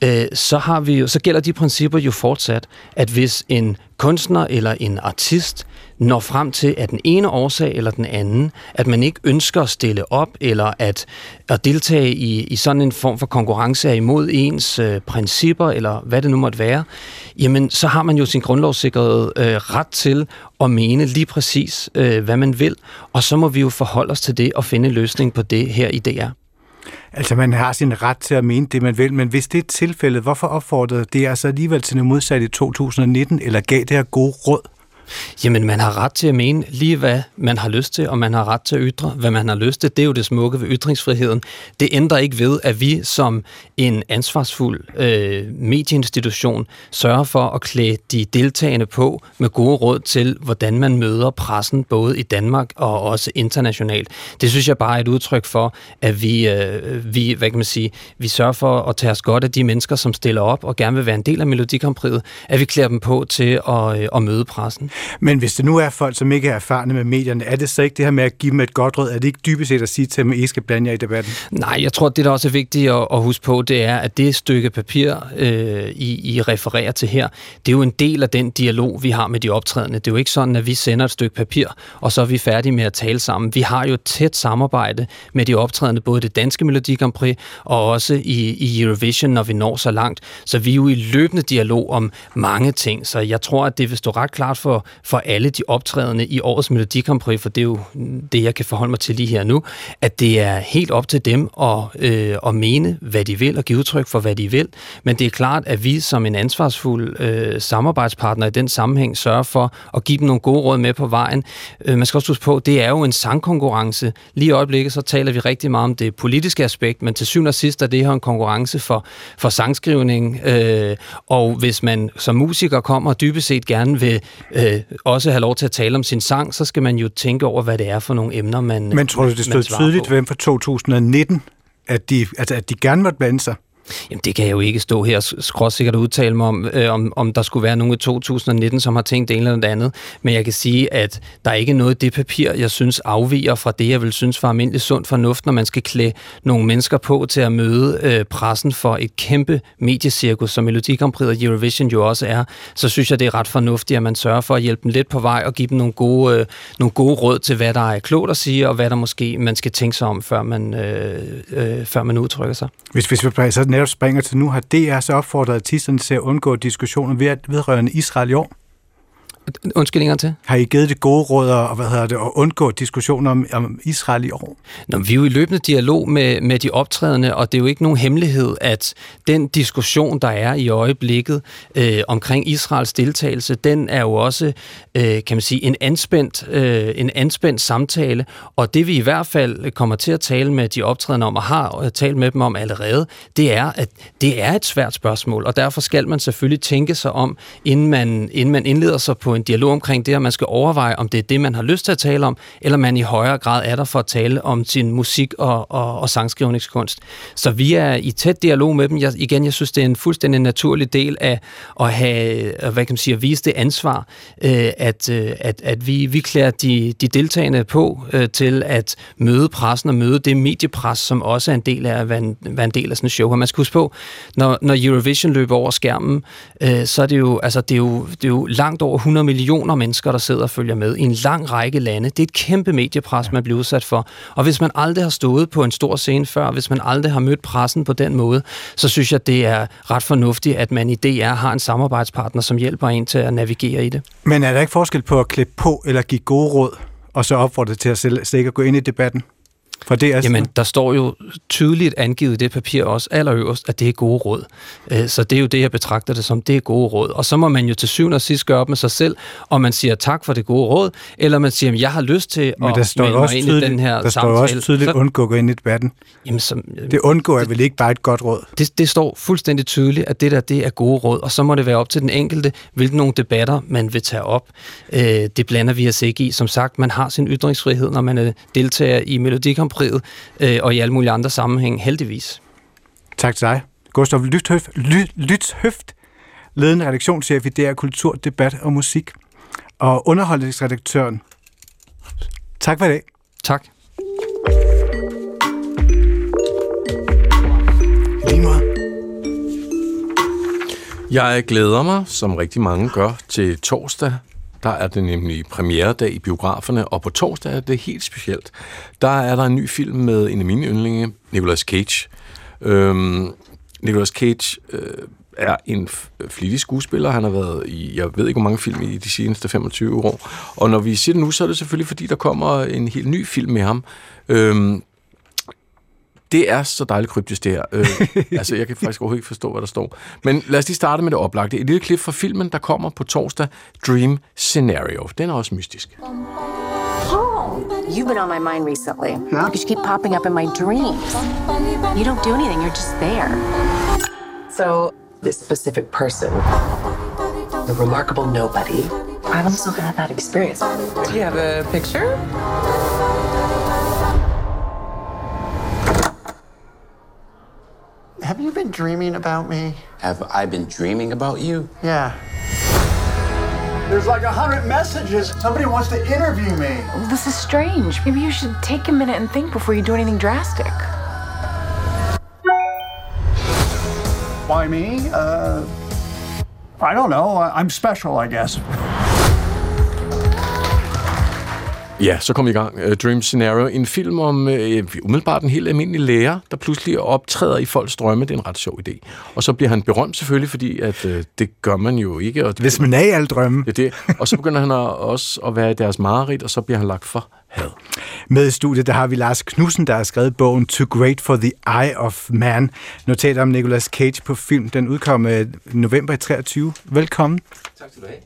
Øh, så, har vi jo, så gælder de principper jo fortsat, at hvis en kunstner eller en artist når frem til, at den ene årsag eller den anden, at man ikke ønsker at stille op, eller at, at deltage i, i sådan en form for konkurrence er imod ens øh, principper, eller hvad det nu måtte være, jamen så har man jo sin grundlovssikrede øh, ret til at mene lige præcis, øh, hvad man vil, og så må vi jo forholde os til det og finde en løsning på det her i DR. Altså, man har sin ret til at mene det, man vil, men hvis det er tilfældet, hvorfor opfordrede det altså alligevel til det modsatte i 2019, eller gav det her gode råd? Jamen, man har ret til at mene lige, hvad man har lyst til, og man har ret til at ytre, hvad man har lyst til. Det er jo det smukke ved ytringsfriheden. Det ændrer ikke ved, at vi som en ansvarsfuld øh, medieinstitution sørger for at klæde de deltagende på med gode råd til, hvordan man møder pressen, både i Danmark og også internationalt. Det synes jeg bare er et udtryk for, at vi, øh, vi, hvad kan man sige, vi sørger for at tage os godt af de mennesker, som stiller op og gerne vil være en del af Melodikampriet, at vi klæder dem på til at, øh, at møde pressen. Men hvis det nu er folk, som ikke er erfarne med medierne, er det så ikke det her med at give dem et godt råd? Er det ikke dybest set at sige til dem, at I skal blande jer i debatten? Nej, jeg tror, det der også er vigtigt at, at huske på, det er, at det stykke papir, øh, I, I refererer til her, det er jo en del af den dialog, vi har med de optrædende. Det er jo ikke sådan, at vi sender et stykke papir, og så er vi færdige med at tale sammen. Vi har jo et tæt samarbejde med de optrædende, både det danske Melodi Grand Prix og også i, i Eurovision, når vi når så langt. Så vi er jo i løbende dialog om mange ting, så jeg tror, at det vil stå ret klart for, for alle de optrædende i årets Melodi Grand Prix, for det er jo det, jeg kan forholde mig til lige her nu, at det er helt op til dem at, øh, at mene, hvad de vil, og give udtryk for, hvad de vil. Men det er klart, at vi som en ansvarsfuld øh, samarbejdspartner i den sammenhæng sørger for at give dem nogle gode råd med på vejen. Øh, man skal også huske på, det er jo en sangkonkurrence. Lige i øjeblikket, så taler vi rigtig meget om det politiske aspekt, men til syvende og sidst er det her en konkurrence for, for sangskrivning. Øh, og hvis man som musiker kommer og dybest set gerne vil øh, også have lov til at tale om sin sang, så skal man jo tænke over, hvad det er for nogle emner, man Men tror du, det stod tydeligt hvem for 2019, at de, altså, at de gerne måtte blande sig? Jamen, det kan jeg jo ikke stå her og skråsikkert udtale mig om, øh, om, om der skulle være nogen i 2019, som har tænkt det ene eller det andet. Men jeg kan sige, at der er ikke noget i det papir, jeg synes afviger fra det, jeg vil synes var almindelig sund fornuft, når man skal klæde nogle mennesker på til at møde øh, pressen for et kæmpe mediecirkus, som Melodi Grand Prix og Eurovision jo også er. Så synes jeg, det er ret fornuftigt, at man sørger for at hjælpe dem lidt på vej og give dem nogle gode, øh, nogle gode råd til, hvad der er klogt at sige, og hvad der måske man skal tænke sig om, før man, øh, øh, før man udtrykker sig. Hvis, hvis vi så netop springer til nu, har DR så opfordret artisterne til at undgå diskussioner vedrørende Israel i år? Undskyld til. Har I givet det gode råd og, hvad hedder det, at undgå diskussioner om, om Israel i år? Nå, vi er jo i løbende dialog med, med de optrædende, og det er jo ikke nogen hemmelighed, at den diskussion, der er i øjeblikket øh, omkring Israels deltagelse, den er jo også, øh, kan man sige, en anspændt, øh, en anspændt samtale, og det vi i hvert fald kommer til at tale med de optrædende om, og har talt med dem om allerede, det er, at det er et svært spørgsmål, og derfor skal man selvfølgelig tænke sig om, inden man, inden man indleder sig på en dialog omkring det, og man skal overveje, om det er det, man har lyst til at tale om, eller man i højere grad er der for at tale om sin musik og, og, og sangskrivningskunst. Så vi er i tæt dialog med dem. Jeg, igen, jeg synes, det er en fuldstændig naturlig del af at have, øh, hvad kan man sige, at vise det ansvar, øh, at, øh, at, at vi, vi klæder de, de deltagende på øh, til at møde pressen og møde det mediepres, som også er en del af at være en, være en del af sådan et show. Og man skal huske på, når, når Eurovision løber over skærmen, øh, så er det jo, altså, det er jo, det er jo langt over 100 millioner mennesker, der sidder og følger med i en lang række lande. Det er et kæmpe mediepres, man bliver udsat for. Og hvis man aldrig har stået på en stor scene før, hvis man aldrig har mødt pressen på den måde, så synes jeg, det er ret fornuftigt, at man i DR har en samarbejdspartner, som hjælper en til at navigere i det. Men er der ikke forskel på at klippe på eller give gode råd, og så opfordre til at selv gå ind i debatten? For det er Jamen, der står jo tydeligt angivet i det papir også allerøverst, at det er gode råd. Øh, så det er jo det, jeg betragter det som, det er gode råd. Og så må man jo til syvende og sidst gøre op med sig selv, om man siger tak for det gode råd, eller man siger, at jeg har lyst til Men der at står også ind tydeligt, i den her Der samtale. står også tydeligt, så, undgå at gå ind i debatten. Jamen, så, det undgår er vel ikke bare et godt råd? Det, det står fuldstændig tydeligt, at det der, det er gode råd, og så må det være op til den enkelte, hvilke nogle debatter man vil tage op. Øh, det blander vi os ikke i. Som sagt, man har sin ytringsfrihed, når man deltager i Melodikampriet, øh, og i alle mulige andre sammenhæng, heldigvis. Tak til dig. Gustav Lythøft, Ly, Lythøft ledende redaktionschef i DR Kultur, Debat og Musik, og underholdningsredaktøren. Tak for det. Tak. Lige. Jeg glæder mig, som rigtig mange gør, til torsdag. Der er det nemlig premieredag i biograferne, og på torsdag er det helt specielt. Der er der en ny film med en af mine yndlinge, Nicolas Cage. Øhm, Nicolas Cage øh, er en flittig skuespiller. Han har været i, jeg ved ikke, hvor mange film i de seneste 25 år. Og når vi siger det nu, så er det selvfølgelig, fordi der kommer en helt ny film med ham. Øhm, det er så dejligt kryptisk, det her. Øh, altså, jeg kan faktisk overhovedet ikke forstå, hvad der står. Men lad os lige starte med det oplagte. Et lille klip fra filmen, der kommer på torsdag, Dream Scenario. Den er også mystisk. You've been on my mind recently. Yeah? Because you keep popping up in my dreams. You don't do anything, you're just there. So, this specific person, the remarkable nobody, I've also had that experience. Do you have a picture? Have you been dreaming about me? Have I been dreaming about you? Yeah. There's like a hundred messages. Somebody wants to interview me. This is strange. Maybe you should take a minute and think before you do anything drastic. Why me? Uh, I don't know. I'm special, I guess. Ja, så kom vi i gang. Uh, Dream Scenario. En film om uh, umiddelbart en helt almindelig lærer, der pludselig optræder i folks drømme. Det er en ret sjov idé. Og så bliver han berømt selvfølgelig, fordi at, uh, det gør man jo ikke. Og det, Hvis man er i alle drømme. Det det. Og så begynder han også at være i deres mareridt, og så bliver han lagt for had. Med i studiet, der har vi Lars Knudsen, der har skrevet bogen Too Great for the Eye of Man. Notat om Nicolas Cage på film. Den udkom i november i 23. Velkommen. Tak skal du have.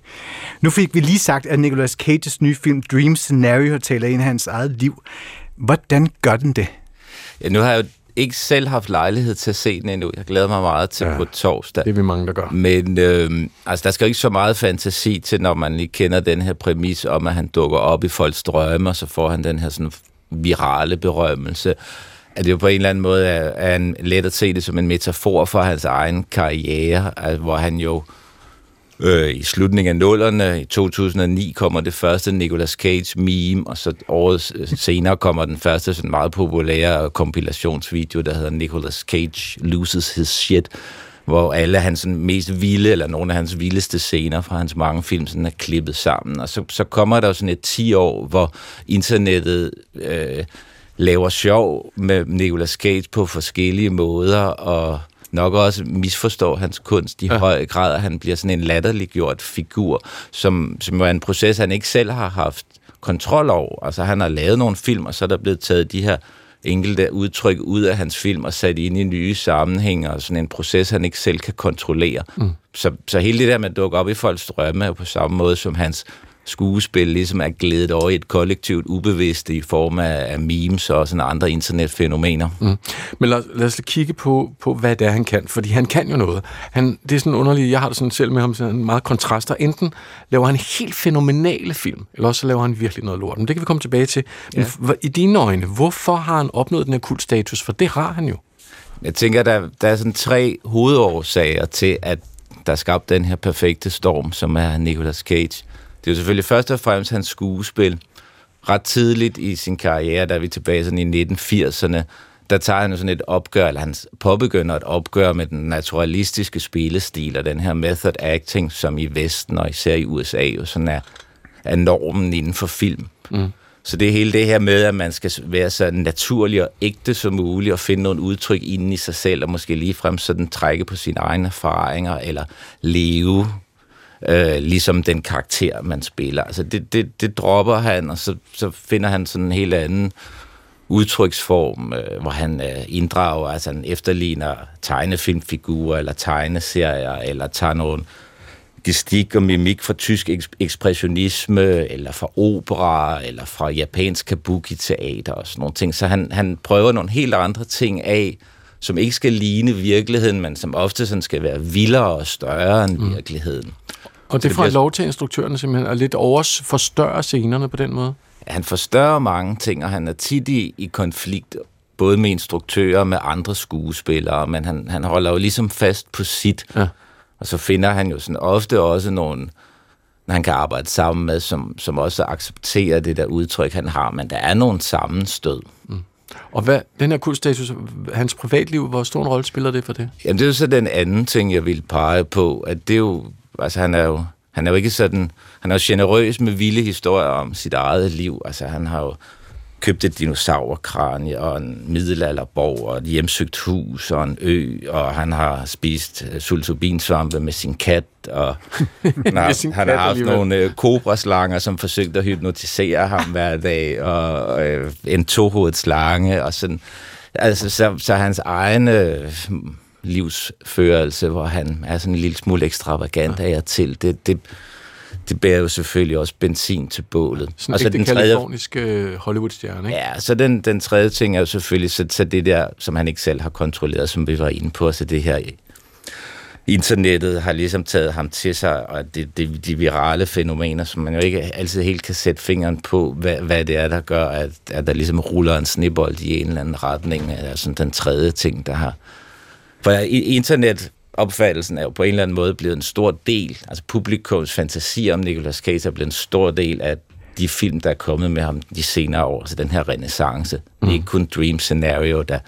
Nu fik vi lige sagt, at Nicolas Cages nye film Dream Scenario taler ind i hans eget liv. Hvordan gør den det? Ja, nu har jeg jo ikke selv haft lejlighed til at se den endnu. Jeg glæder mig meget til ja, på torsdag. Det er vi mange, der gør. Men øh, altså, der skal ikke så meget fantasi til, når man lige kender den her præmis om, at han dukker op i folks drømme, og så får han den her sådan virale berømmelse. At det jo på en eller anden måde er, er en let at se det som en metafor for hans egen karriere, altså, hvor han jo Øh, Øh, I slutningen af nullerne, i 2009, kommer det første Nicolas Cage meme, og så året øh, senere kommer den første sådan meget populære kompilationsvideo, der hedder Nicolas Cage Loses His Shit, hvor alle hans sådan, mest vilde, eller nogle af hans vildeste scener fra hans mange film sådan er klippet sammen. Og så, så kommer der sådan et 10 år, hvor internettet øh, laver sjov med Nicolas Cage på forskellige måder, og nok også misforstår hans kunst i ja. høj grad, at han bliver sådan en latterliggjort figur, som, som jo er en proces, han ikke selv har haft kontrol over. Altså han har lavet nogle film, og så er der blevet taget de her enkelte udtryk ud af hans film og sat ind i nye sammenhænge, og sådan en proces, han ikke selv kan kontrollere. Mm. Så, så hele det der med at dukke op i folks drømme er på samme måde som hans skuespil ligesom er glædet over i et kollektivt ubevidst i form af, af memes og sådan andre internetfænomener. Mm. Men lad, lad os kigge på, på, hvad det er, han kan, fordi han kan jo noget. Han, det er sådan underligt, jeg har det sådan selv med ham, sådan meget kontraster. Enten laver han helt fænomenale film, eller også laver han virkelig noget lort. Men det kan vi komme tilbage til. Men ja. i dine øjne, hvorfor har han opnået den her kultstatus? For det har han jo. Jeg tænker, der, der er sådan tre hovedårsager til, at der er skabt den her perfekte storm, som er Nicolas Cage. Det er jo selvfølgelig først og fremmest hans skuespil. Ret tidligt i sin karriere, der er vi tilbage sådan i 1980'erne, der tager han jo sådan et opgør, eller han påbegynder et opgør med den naturalistiske spillestil og den her method acting, som i Vesten og især i USA jo sådan er, er normen inden for film. Mm. Så det er hele det her med, at man skal være så naturlig og ægte som muligt, og finde nogle udtryk inden i sig selv, og måske ligefrem sådan trække på sine egne erfaringer, eller leve øh, ligesom den karakter, man spiller. Altså det, det, det dropper han, og så, så finder han sådan en helt anden udtryksform, øh, hvor han øh, inddrager, altså han efterligner tegnefilmfigurer, eller tegneserier, eller tager nogle gestik og mimik fra tysk ekspressionisme, eller fra opera, eller fra japansk kabuki-teater og sådan nogle ting. Så han, han prøver nogle helt andre ting af, som ikke skal ligne virkeligheden, men som ofte sådan skal være vildere og større end mm. virkeligheden. Og det får bliver... lov til instruktørerne simpelthen at lidt over forstørre scenerne på den måde? Han forstørrer mange ting, og han er tit i, i konflikt, både med instruktører og med andre skuespillere, men han, han holder jo ligesom fast på sit. Ja. Og så finder han jo sådan ofte også nogle, han kan arbejde sammen med, som, som også accepterer det der udtryk, han har, men der er nogle sammenstød. Mm. Og hvad, den her kultstatus, hans privatliv, hvor stor en rolle spiller det for det? Jamen, det er jo så den anden ting, jeg vil pege på, at det er jo, altså han er jo, han er jo ikke sådan, han er jo generøs med vilde historier om sit eget liv. Altså han har jo købt et dinosaurkranie og en middelalderborg og et hjemsøgt hus og en ø, og han har spist uh, sultobinsvampe med sin kat, og han har, han har haft alligevel. nogle uh, kobraslanger, som forsøgte at hypnotisere ham hver dag, og uh, en tohovedet slange, og sådan. Altså, så, så hans egen uh, livsførelse, hvor han er sådan en lille smule ekstravagant af og til, det, det, det bærer jo selvfølgelig også benzin til bålet. Sådan og så den tredje, kaliforniske Hollywood-stjerne, ikke? Ja, så den, den tredje ting er jo selvfølgelig så, så det der, som han ikke selv har kontrolleret, som vi var inde på, så det her internettet har ligesom taget ham til sig, og det, det, de virale fænomener, som man jo ikke altid helt kan sætte fingeren på, hvad, hvad det er, der gør, at, at der ligesom ruller en snebold i en eller anden retning, altså den tredje ting, der har... For internet opfattelsen er jo på en eller anden måde blevet en stor del, altså publikums fantasi om Nicolas Cage er blevet en stor del af de film, der er kommet med ham de senere år, altså den her renaissance. Mm. Det er ikke kun Dream Scenario, der,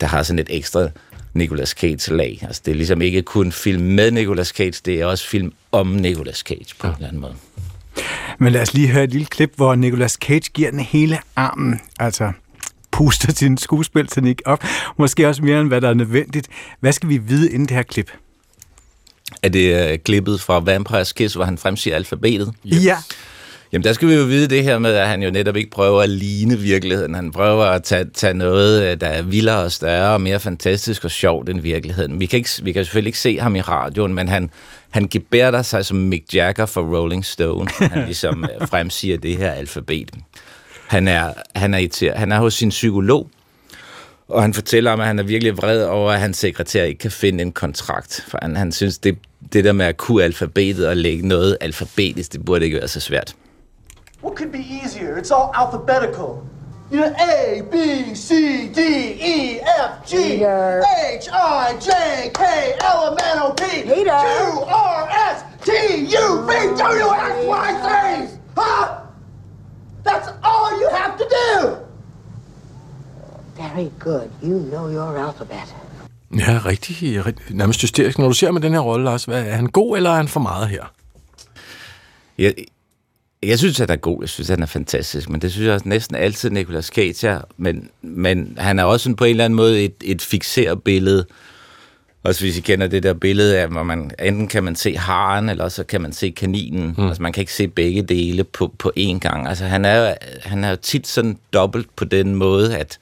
der har sådan et ekstra Nicolas Cage-lag. Altså det er ligesom ikke kun film med Nicolas Cage, det er også film om Nicolas Cage på ja. en eller anden måde. Men lad os lige høre et lille klip, hvor Nicolas Cage giver den hele armen, altså puster sin skuespilteknik op. Måske også mere end hvad der er nødvendigt. Hvad skal vi vide inden det her klip? Er det uh, klippet fra Vampire's Kiss, hvor han fremsiger alfabetet? Yep. Ja. Jamen, der skal vi jo vide det her med, at han jo netop ikke prøver at ligne virkeligheden. Han prøver at tage, tage noget, øh, der er vildere og større og mere fantastisk og sjovt end virkeligheden. Vi kan, ikke, vi kan selvfølgelig ikke se ham i radioen, men han, han gebærder sig som Mick Jagger for Rolling Stone. Han ligesom øh, fremsiger det her alfabet. Han er, han er, han er hos sin psykolog, og han fortæller om, at han er virkelig vred over, at hans sekretær ikke kan finde en kontrakt. For han, han synes, det, det der med at kunne alfabetet og lægge noget alfabetisk, det burde ikke være så svært. What could be easier? It's all alphabetical. You know, A, B, C, D, E, F, G. H, I, J, K, L, M, N, O, P. Q, R, S, T, U, V, W, X, Y, Z. Huh? That's all you have to do! Very good. You know your alphabet. Ja, rigtig, rigtig nærmest hysterisk. Når du ser med den her rolle, Lars, er han god, eller er han for meget her? Jeg, jeg synes, han er god. Jeg synes, han er fantastisk. Men det synes jeg også næsten altid Nicolas Cage er. Men, men han er også på en eller anden måde et, et fixeret billede også hvis I kender det der billede af, hvor man enten kan man se haren, eller så kan man se kaninen. Mm. Altså man kan ikke se begge dele på, på én gang. Altså han er, han er jo tit sådan dobbelt på den måde, at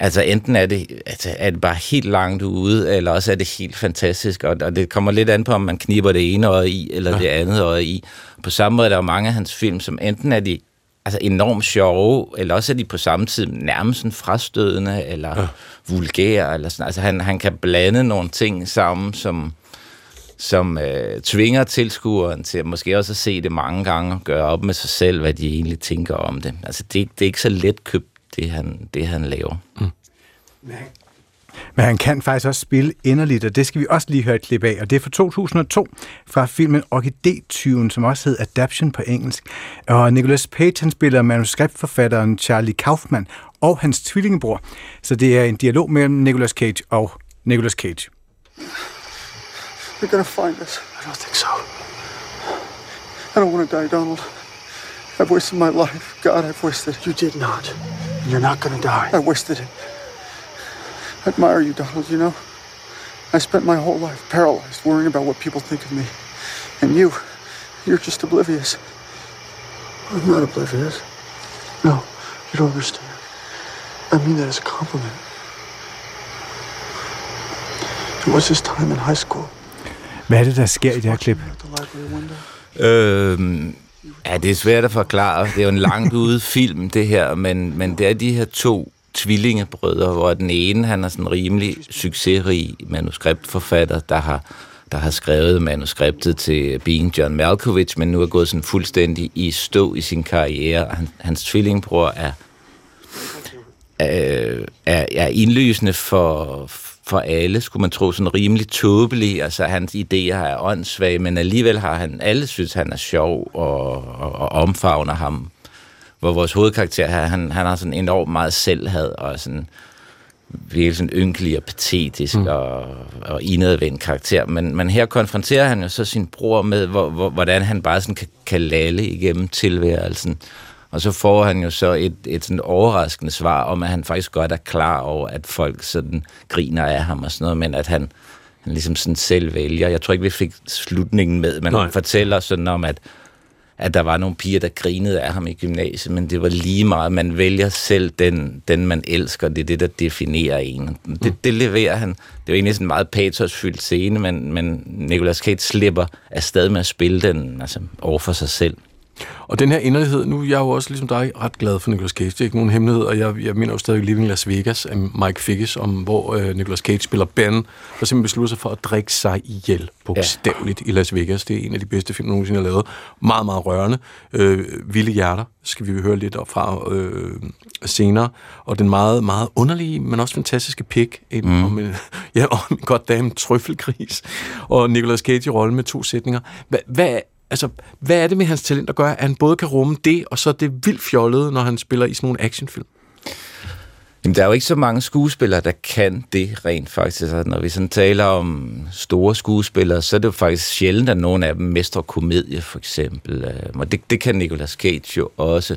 altså enten er det, altså, er det bare helt langt ude, eller også er det helt fantastisk. Og, og det kommer lidt an på, om man kniber det ene øje i, eller ja. det andet øje i. På samme måde er der jo mange af hans film, som enten er de altså enormt sjove, eller også er de på samme tid nærmest frastødende, eller ja. vulgære, eller sådan. Altså han, han kan blande nogle ting sammen, som, som øh, tvinger tilskueren til at måske også at se det mange gange og gøre op med sig selv, hvad de egentlig tænker om det. Altså det, det er ikke så let købt, det han, det han laver. Mm. Men han kan faktisk også spille inderligt, og det skal vi også lige høre et klip af. Og det er fra 2002 fra filmen Orkidé-tyven, som også hed Adaption på engelsk. Og Nicolas Page, han spiller manuskriptforfatteren Charlie Kaufman og hans tvillingebror. Så det er en dialog mellem Nicolas Cage og Nicolas Cage. You're gonna find us. I don't think so. I don't want to die, Donald. I've wasted my life. God, I've wasted it. You did not. You're not gonna die. I wasted it. I admire you, Donald, you know? I spent my whole life paralyzed, worrying about what people think of me. And you, you're just oblivious. I'm not oblivious. No, you don't understand. I mean that as a compliment. It was his time in high school. Hvad er det, der sker i det her klip? Øhm, ja, det er svært at forklare. Det er jo en langt ude film, det her, men, men det er de her to tvillingebrødre, hvor den ene, han er sådan en rimelig succesrig manuskriptforfatter, der har, der har skrevet manuskriptet til Being John Malkovich, men nu er gået sådan fuldstændig i stå i sin karriere. Han, hans tvillingbror er, er, er, er indlysende for, for alle, skulle man tro, sådan rimelig tåbelig. Altså, hans idéer er åndssvage, men alligevel har han, alle synes, han er sjov og, og, og omfavner ham hvor vores hovedkarakter her, han, han har sådan enormt meget selvhad og sådan virkelig sådan ynkelig og patetisk mm. og, og indadvendt karakter. Men, men her konfronterer han jo så sin bror med, hvor, hvor, hvordan han bare sådan kan, kan lalle igennem tilværelsen. Og så får han jo så et, et sådan overraskende svar om, at han faktisk godt er klar over, at folk sådan griner af ham og sådan noget, men at han, han ligesom sådan selv vælger. Jeg tror ikke, vi fik slutningen med, men Nej. han fortæller sådan om, at at der var nogle piger, der grinede af ham i gymnasiet, men det var lige meget, man vælger selv den, den man elsker, det er det, der definerer en. Det, mm. det leverer han. Det var egentlig sådan en meget patosfyldt scene, men, men Nicolas Cage slipper afsted med at spille den altså, over for sig selv. Og den her inderlighed, nu er jeg jo også ligesom dig ret glad for Nicolas Cage. Det er ikke nogen hemmelighed, og jeg, jeg mener jo stadig Living Las Vegas af Mike Figgis, om hvor øh, Nicolas Cage spiller Ben, der simpelthen beslutter sig for at drikke sig ihjel, bogstaveligt, ja. i Las Vegas. Det er en af de bedste film, nogensinde har lavet. Meget, meget rørende. Øh, Vilde Hjerter skal vi høre lidt fra øh, senere. Og den meget, meget underlige, men også fantastiske pik mm. om, en, ja, om en goddamn trøffelgris. Og Nicolas Cage i rolle med to sætninger. Hvad, hvad altså, hvad er det med hans talent, at gøre, at han både kan rumme det, og så det vildt fjollede, når han spiller i sådan nogle actionfilm? Jamen, der er jo ikke så mange skuespillere, der kan det rent faktisk. Altså, når vi sådan taler om store skuespillere, så er det jo faktisk sjældent, at nogen af dem mestrer komedie, for eksempel. Øh, og det, det kan Nicolas Cage jo også.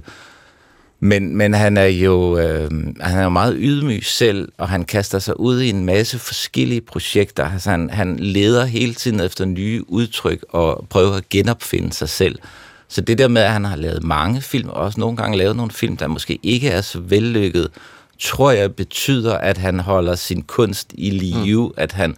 Men, men han er jo øh, han er jo meget ydmyg selv, og han kaster sig ud i en masse forskellige projekter. Altså, han, han leder hele tiden efter nye udtryk og prøver at genopfinde sig selv. Så det der med, at han har lavet mange film, og også nogle gange lavet nogle film, der måske ikke er så vellykket, tror jeg betyder, at han holder sin kunst i live, mm. at han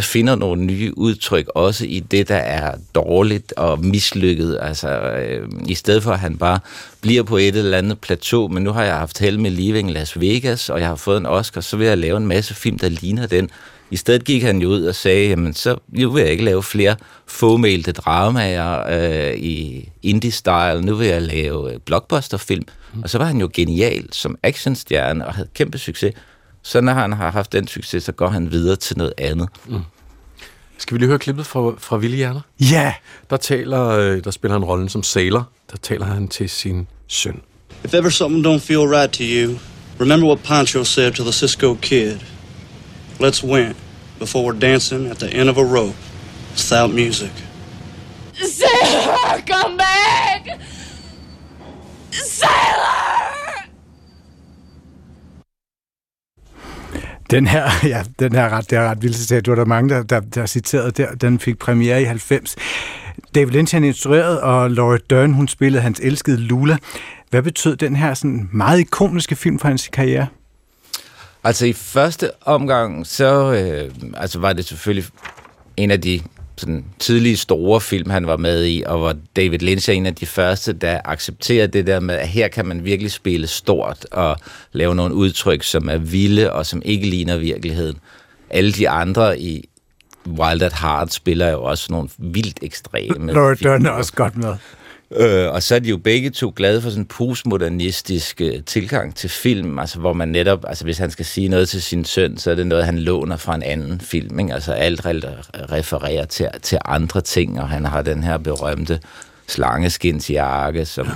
finder nogle nye udtryk, også i det, der er dårligt og mislykket. Altså, øh, i stedet for, at han bare bliver på et eller andet plateau, men nu har jeg haft held med Leaving Las Vegas, og jeg har fået en Oscar, så vil jeg lave en masse film, der ligner den. I stedet gik han jo ud og sagde, jamen så nu vil jeg ikke lave flere fåmælte dramaer øh, i indie-style, nu vil jeg lave øh, blockbuster-film. Mm. Og så var han jo genial som actionstjerne og havde kæmpe succes. Så når han har haft den succes, så går han videre til noget andet. Mm. Skal vi lige høre klippet fra, fra Willy Hjerner? Ja! Yeah. Der, taler, øh, der spiller han rollen som sailor. Der taler han til sin søn. If ever something don't feel right to you, remember what Pancho said to the Cisco kid. Let's win before we're dancing at the end of a rope without music. Sailor, come back! Sailor! Den her, ja, den her ret, det er ret vildt citat. Du var der mange, der, der, der citeret der. Den fik premiere i 90. David Lynch han instruerede, og Laura Dern, hun spillede hans elskede Lula. Hvad betød den her sådan meget ikoniske film for hans karriere? Altså i første omgang, så øh, altså var det selvfølgelig en af de sådan tidlige store film, han var med i, og hvor David Lynch er en af de første, der accepterer det der med, at her kan man virkelig spille stort og lave nogle udtryk, som er vilde og som ikke ligner virkeligheden. Alle de andre i Wild at Heart spiller jo også nogle vildt ekstreme. Lord Dern er også godt med. Øh, og så er de jo begge to glade for sådan en postmodernistisk øh, tilgang til film, altså hvor man netop, altså hvis han skal sige noget til sin søn, så er det noget, han låner fra en anden film, ikke? altså alt refererer til, til andre ting, og han har den her berømte slangeskinsjakke, som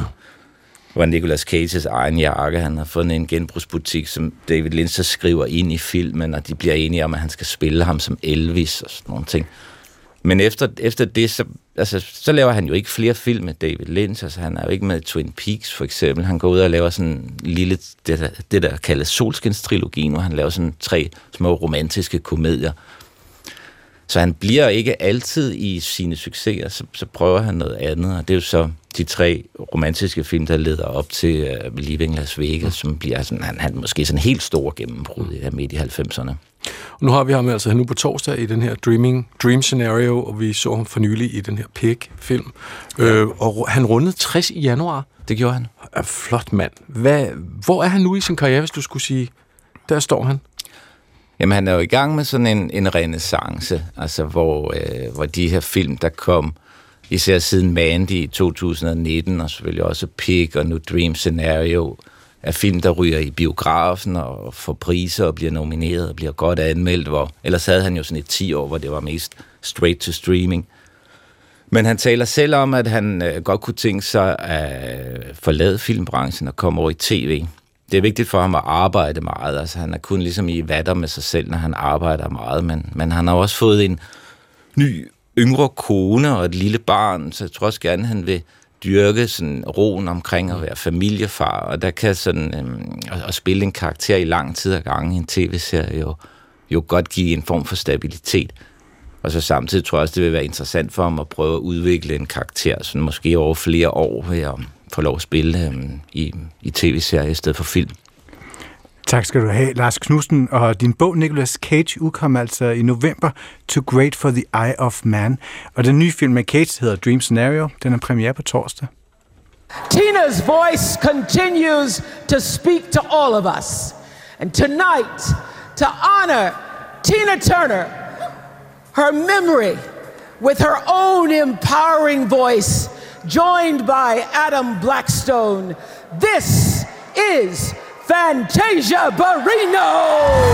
var Nicolas Cages egen jakke. Han har fundet en genbrugsbutik, som David Lynch så skriver ind i filmen, og de bliver enige om, at han skal spille ham som Elvis og sådan nogle ting. Men efter, efter det, så, altså, så laver han jo ikke flere film med David Lynch. Altså, han er jo ikke med Twin Peaks, for eksempel. Han går ud og laver sådan en lille, det der, det der kaldes Solskins-trilogien, hvor han laver sådan tre små romantiske komedier. Så han bliver ikke altid i sine succeser, så, så prøver han noget andet, og det er jo så de tre romantiske film, der leder op til uh, Leaving Las Vegas, mm. som bliver sådan, han, han måske sådan helt stor gennembrud i midt i 90'erne. Og nu har vi ham altså nu på torsdag i den her Dreaming, Dream Scenario, og vi så ham for nylig i den her Pig-film. Ja. Øh, og han rundede 60 i januar. Det gjorde han. Er flot mand. Hvad, hvor er han nu i sin karriere, hvis du skulle sige, der står han? Jamen, han er jo i gang med sådan en, en renaissance, altså hvor, øh, hvor de her film, der kom især siden Mandy i 2019, og selvfølgelig også Pig og nu Dream Scenario, er film, der ryger i biografen og får priser og bliver nomineret og bliver godt anmeldt, hvor ellers havde han jo sådan et 10 år, hvor det var mest straight to streaming. Men han taler selv om, at han øh, godt kunne tænke sig at forlade filmbranchen og komme over i tv. Det er vigtigt for ham at arbejde meget. Altså, han er kun ligesom i vatter med sig selv, når han arbejder meget. Men, men han har også fået en ny yngre kone og et lille barn, så jeg tror også gerne, han vil dyrke sådan roen omkring at være familiefar, og der kan sådan øhm, at, at spille en karakter i lang tid ad gangen i en tv-serie jo, jo godt give en form for stabilitet. Og så samtidig tror jeg også, det vil være interessant for ham at prøve at udvikle en karakter, sådan måske over flere år ved at få lov at spille øhm, i, i tv-serie i stedet for film. Tak skal du have, Lars Knudsen. Og din bog, Nicolas Cage, udkom altså i november, Too Great for the Eye of Man. Og den nye film med Cage hedder Dream Scenario. Den er premiere på torsdag. Tina's voice continues to speak to all of us. And tonight, to honor Tina Turner, her memory with her own empowering voice, joined by Adam Blackstone, this is Fantasia Barrino.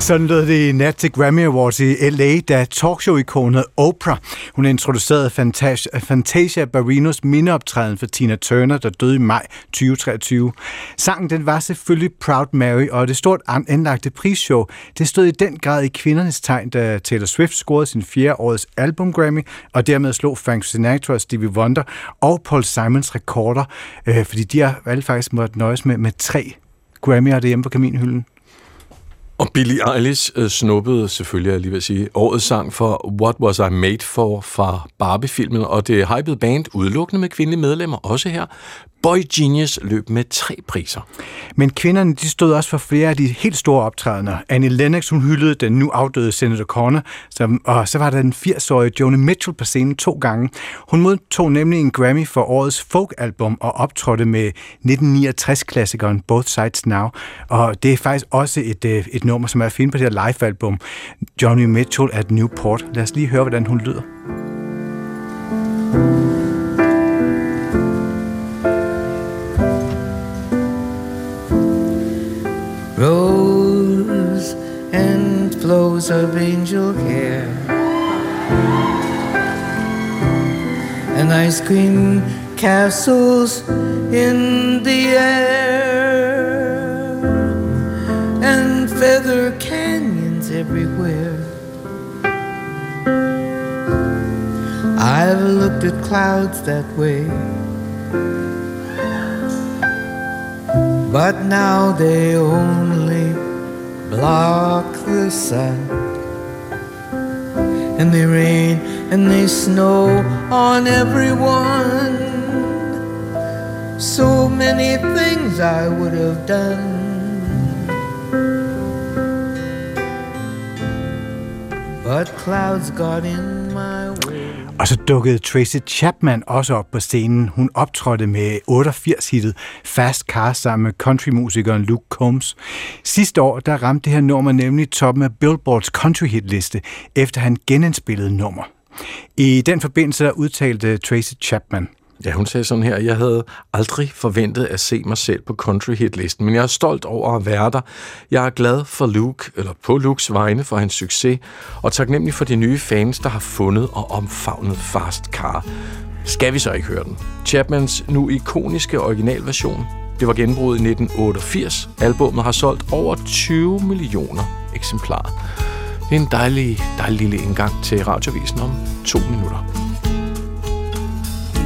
Sådan lød det i nat til Grammy Awards i L.A., da talkshow-ikonet Oprah, hun introducerede Fantasia, Fantasia Barrinos mindeoptræden for Tina Turner, der døde i maj 2023. Sangen den var selvfølgelig Proud Mary, og det stort anlagte prisshow, det stod i den grad i kvindernes tegn, da Taylor Swift scorede sin fjerde årets album Grammy, og dermed slog Frank Sinatra, Stevie Wonder og Paul Simons rekorder, øh, fordi de har alle faktisk måtte nøjes med, med tre Grammy'er derhjemme på kaminhylden. Og Billie Eilish øh, snuppede selvfølgelig, jeg lige vil sige, årets sang for What Was I Made For fra Barbie-filmen, og det hypede band udelukkende med kvindelige medlemmer, også her. Boy Genius løb med tre priser. Men kvinderne de stod også for flere af de helt store optrædener. Annie Lennox hun hyldede den nu afdøde Senator Connor, som, og så var der den 80-årige Joni Mitchell på scenen to gange. Hun modtog nemlig en Grammy for årets folkalbum og optrådte med 1969-klassikeren Both Sides Now. Og det er faktisk også et, øh, et nummer, som er at finde på det her live-album, Joni Mitchell at Newport. Lad os lige høre, hvordan hun lyder. Of angel hair, and ice cream castles in the air, and feather canyons everywhere. I've looked at clouds that way. But now they only block the sun. And they rain and they snow on everyone. So many things I would have done. But clouds got in my way. Og så dukkede Tracy Chapman også op på scenen. Hun optrådte med 88-hittet Fast Car sammen med countrymusikeren Luke Combs. Sidste år der ramte det her nummer nemlig toppen af Billboards country hitliste, efter han genindspillede nummer. I den forbindelse der udtalte Tracy Chapman – Ja, hun sagde sådan her, jeg havde aldrig forventet at se mig selv på country hit listen, men jeg er stolt over at være der. Jeg er glad for Luke, eller på Lukes vegne for hans succes, og taknemmelig for de nye fans, der har fundet og omfavnet Fast Car. Skal vi så ikke høre den? Chapmans nu ikoniske originalversion. Det var genbruget i 1988. Albummet har solgt over 20 millioner eksemplarer. Det er en dejlig, dejlig lille indgang til radiovisen om to minutter.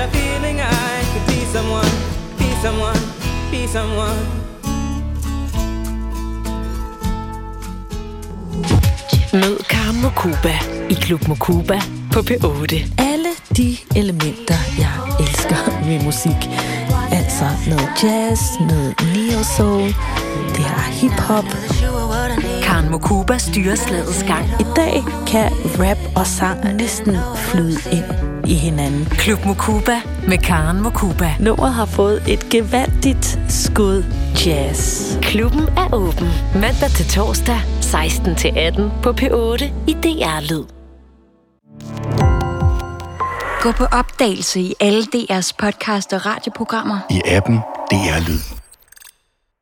A feeling I could be someone, be someone, be someone. Mød Karen Mokuba i Klub Mokuba på P8. Alle de elementer, jeg elsker ved musik. Altså noget jazz, noget neo soul, det er hip-hop. Karen Mokuba styrer slagets gang. I dag kan rap og sang næsten flyde ind i hinanden. Klub Mokuba med Karen Mokuba. Nummeret har fået et gevaldigt skud jazz. Klubben er åben mandag til torsdag 16 til 18 på P8 i DR Lyd. Gå på opdagelse i alle DR's podcast og radioprogrammer. I appen DR Lyd.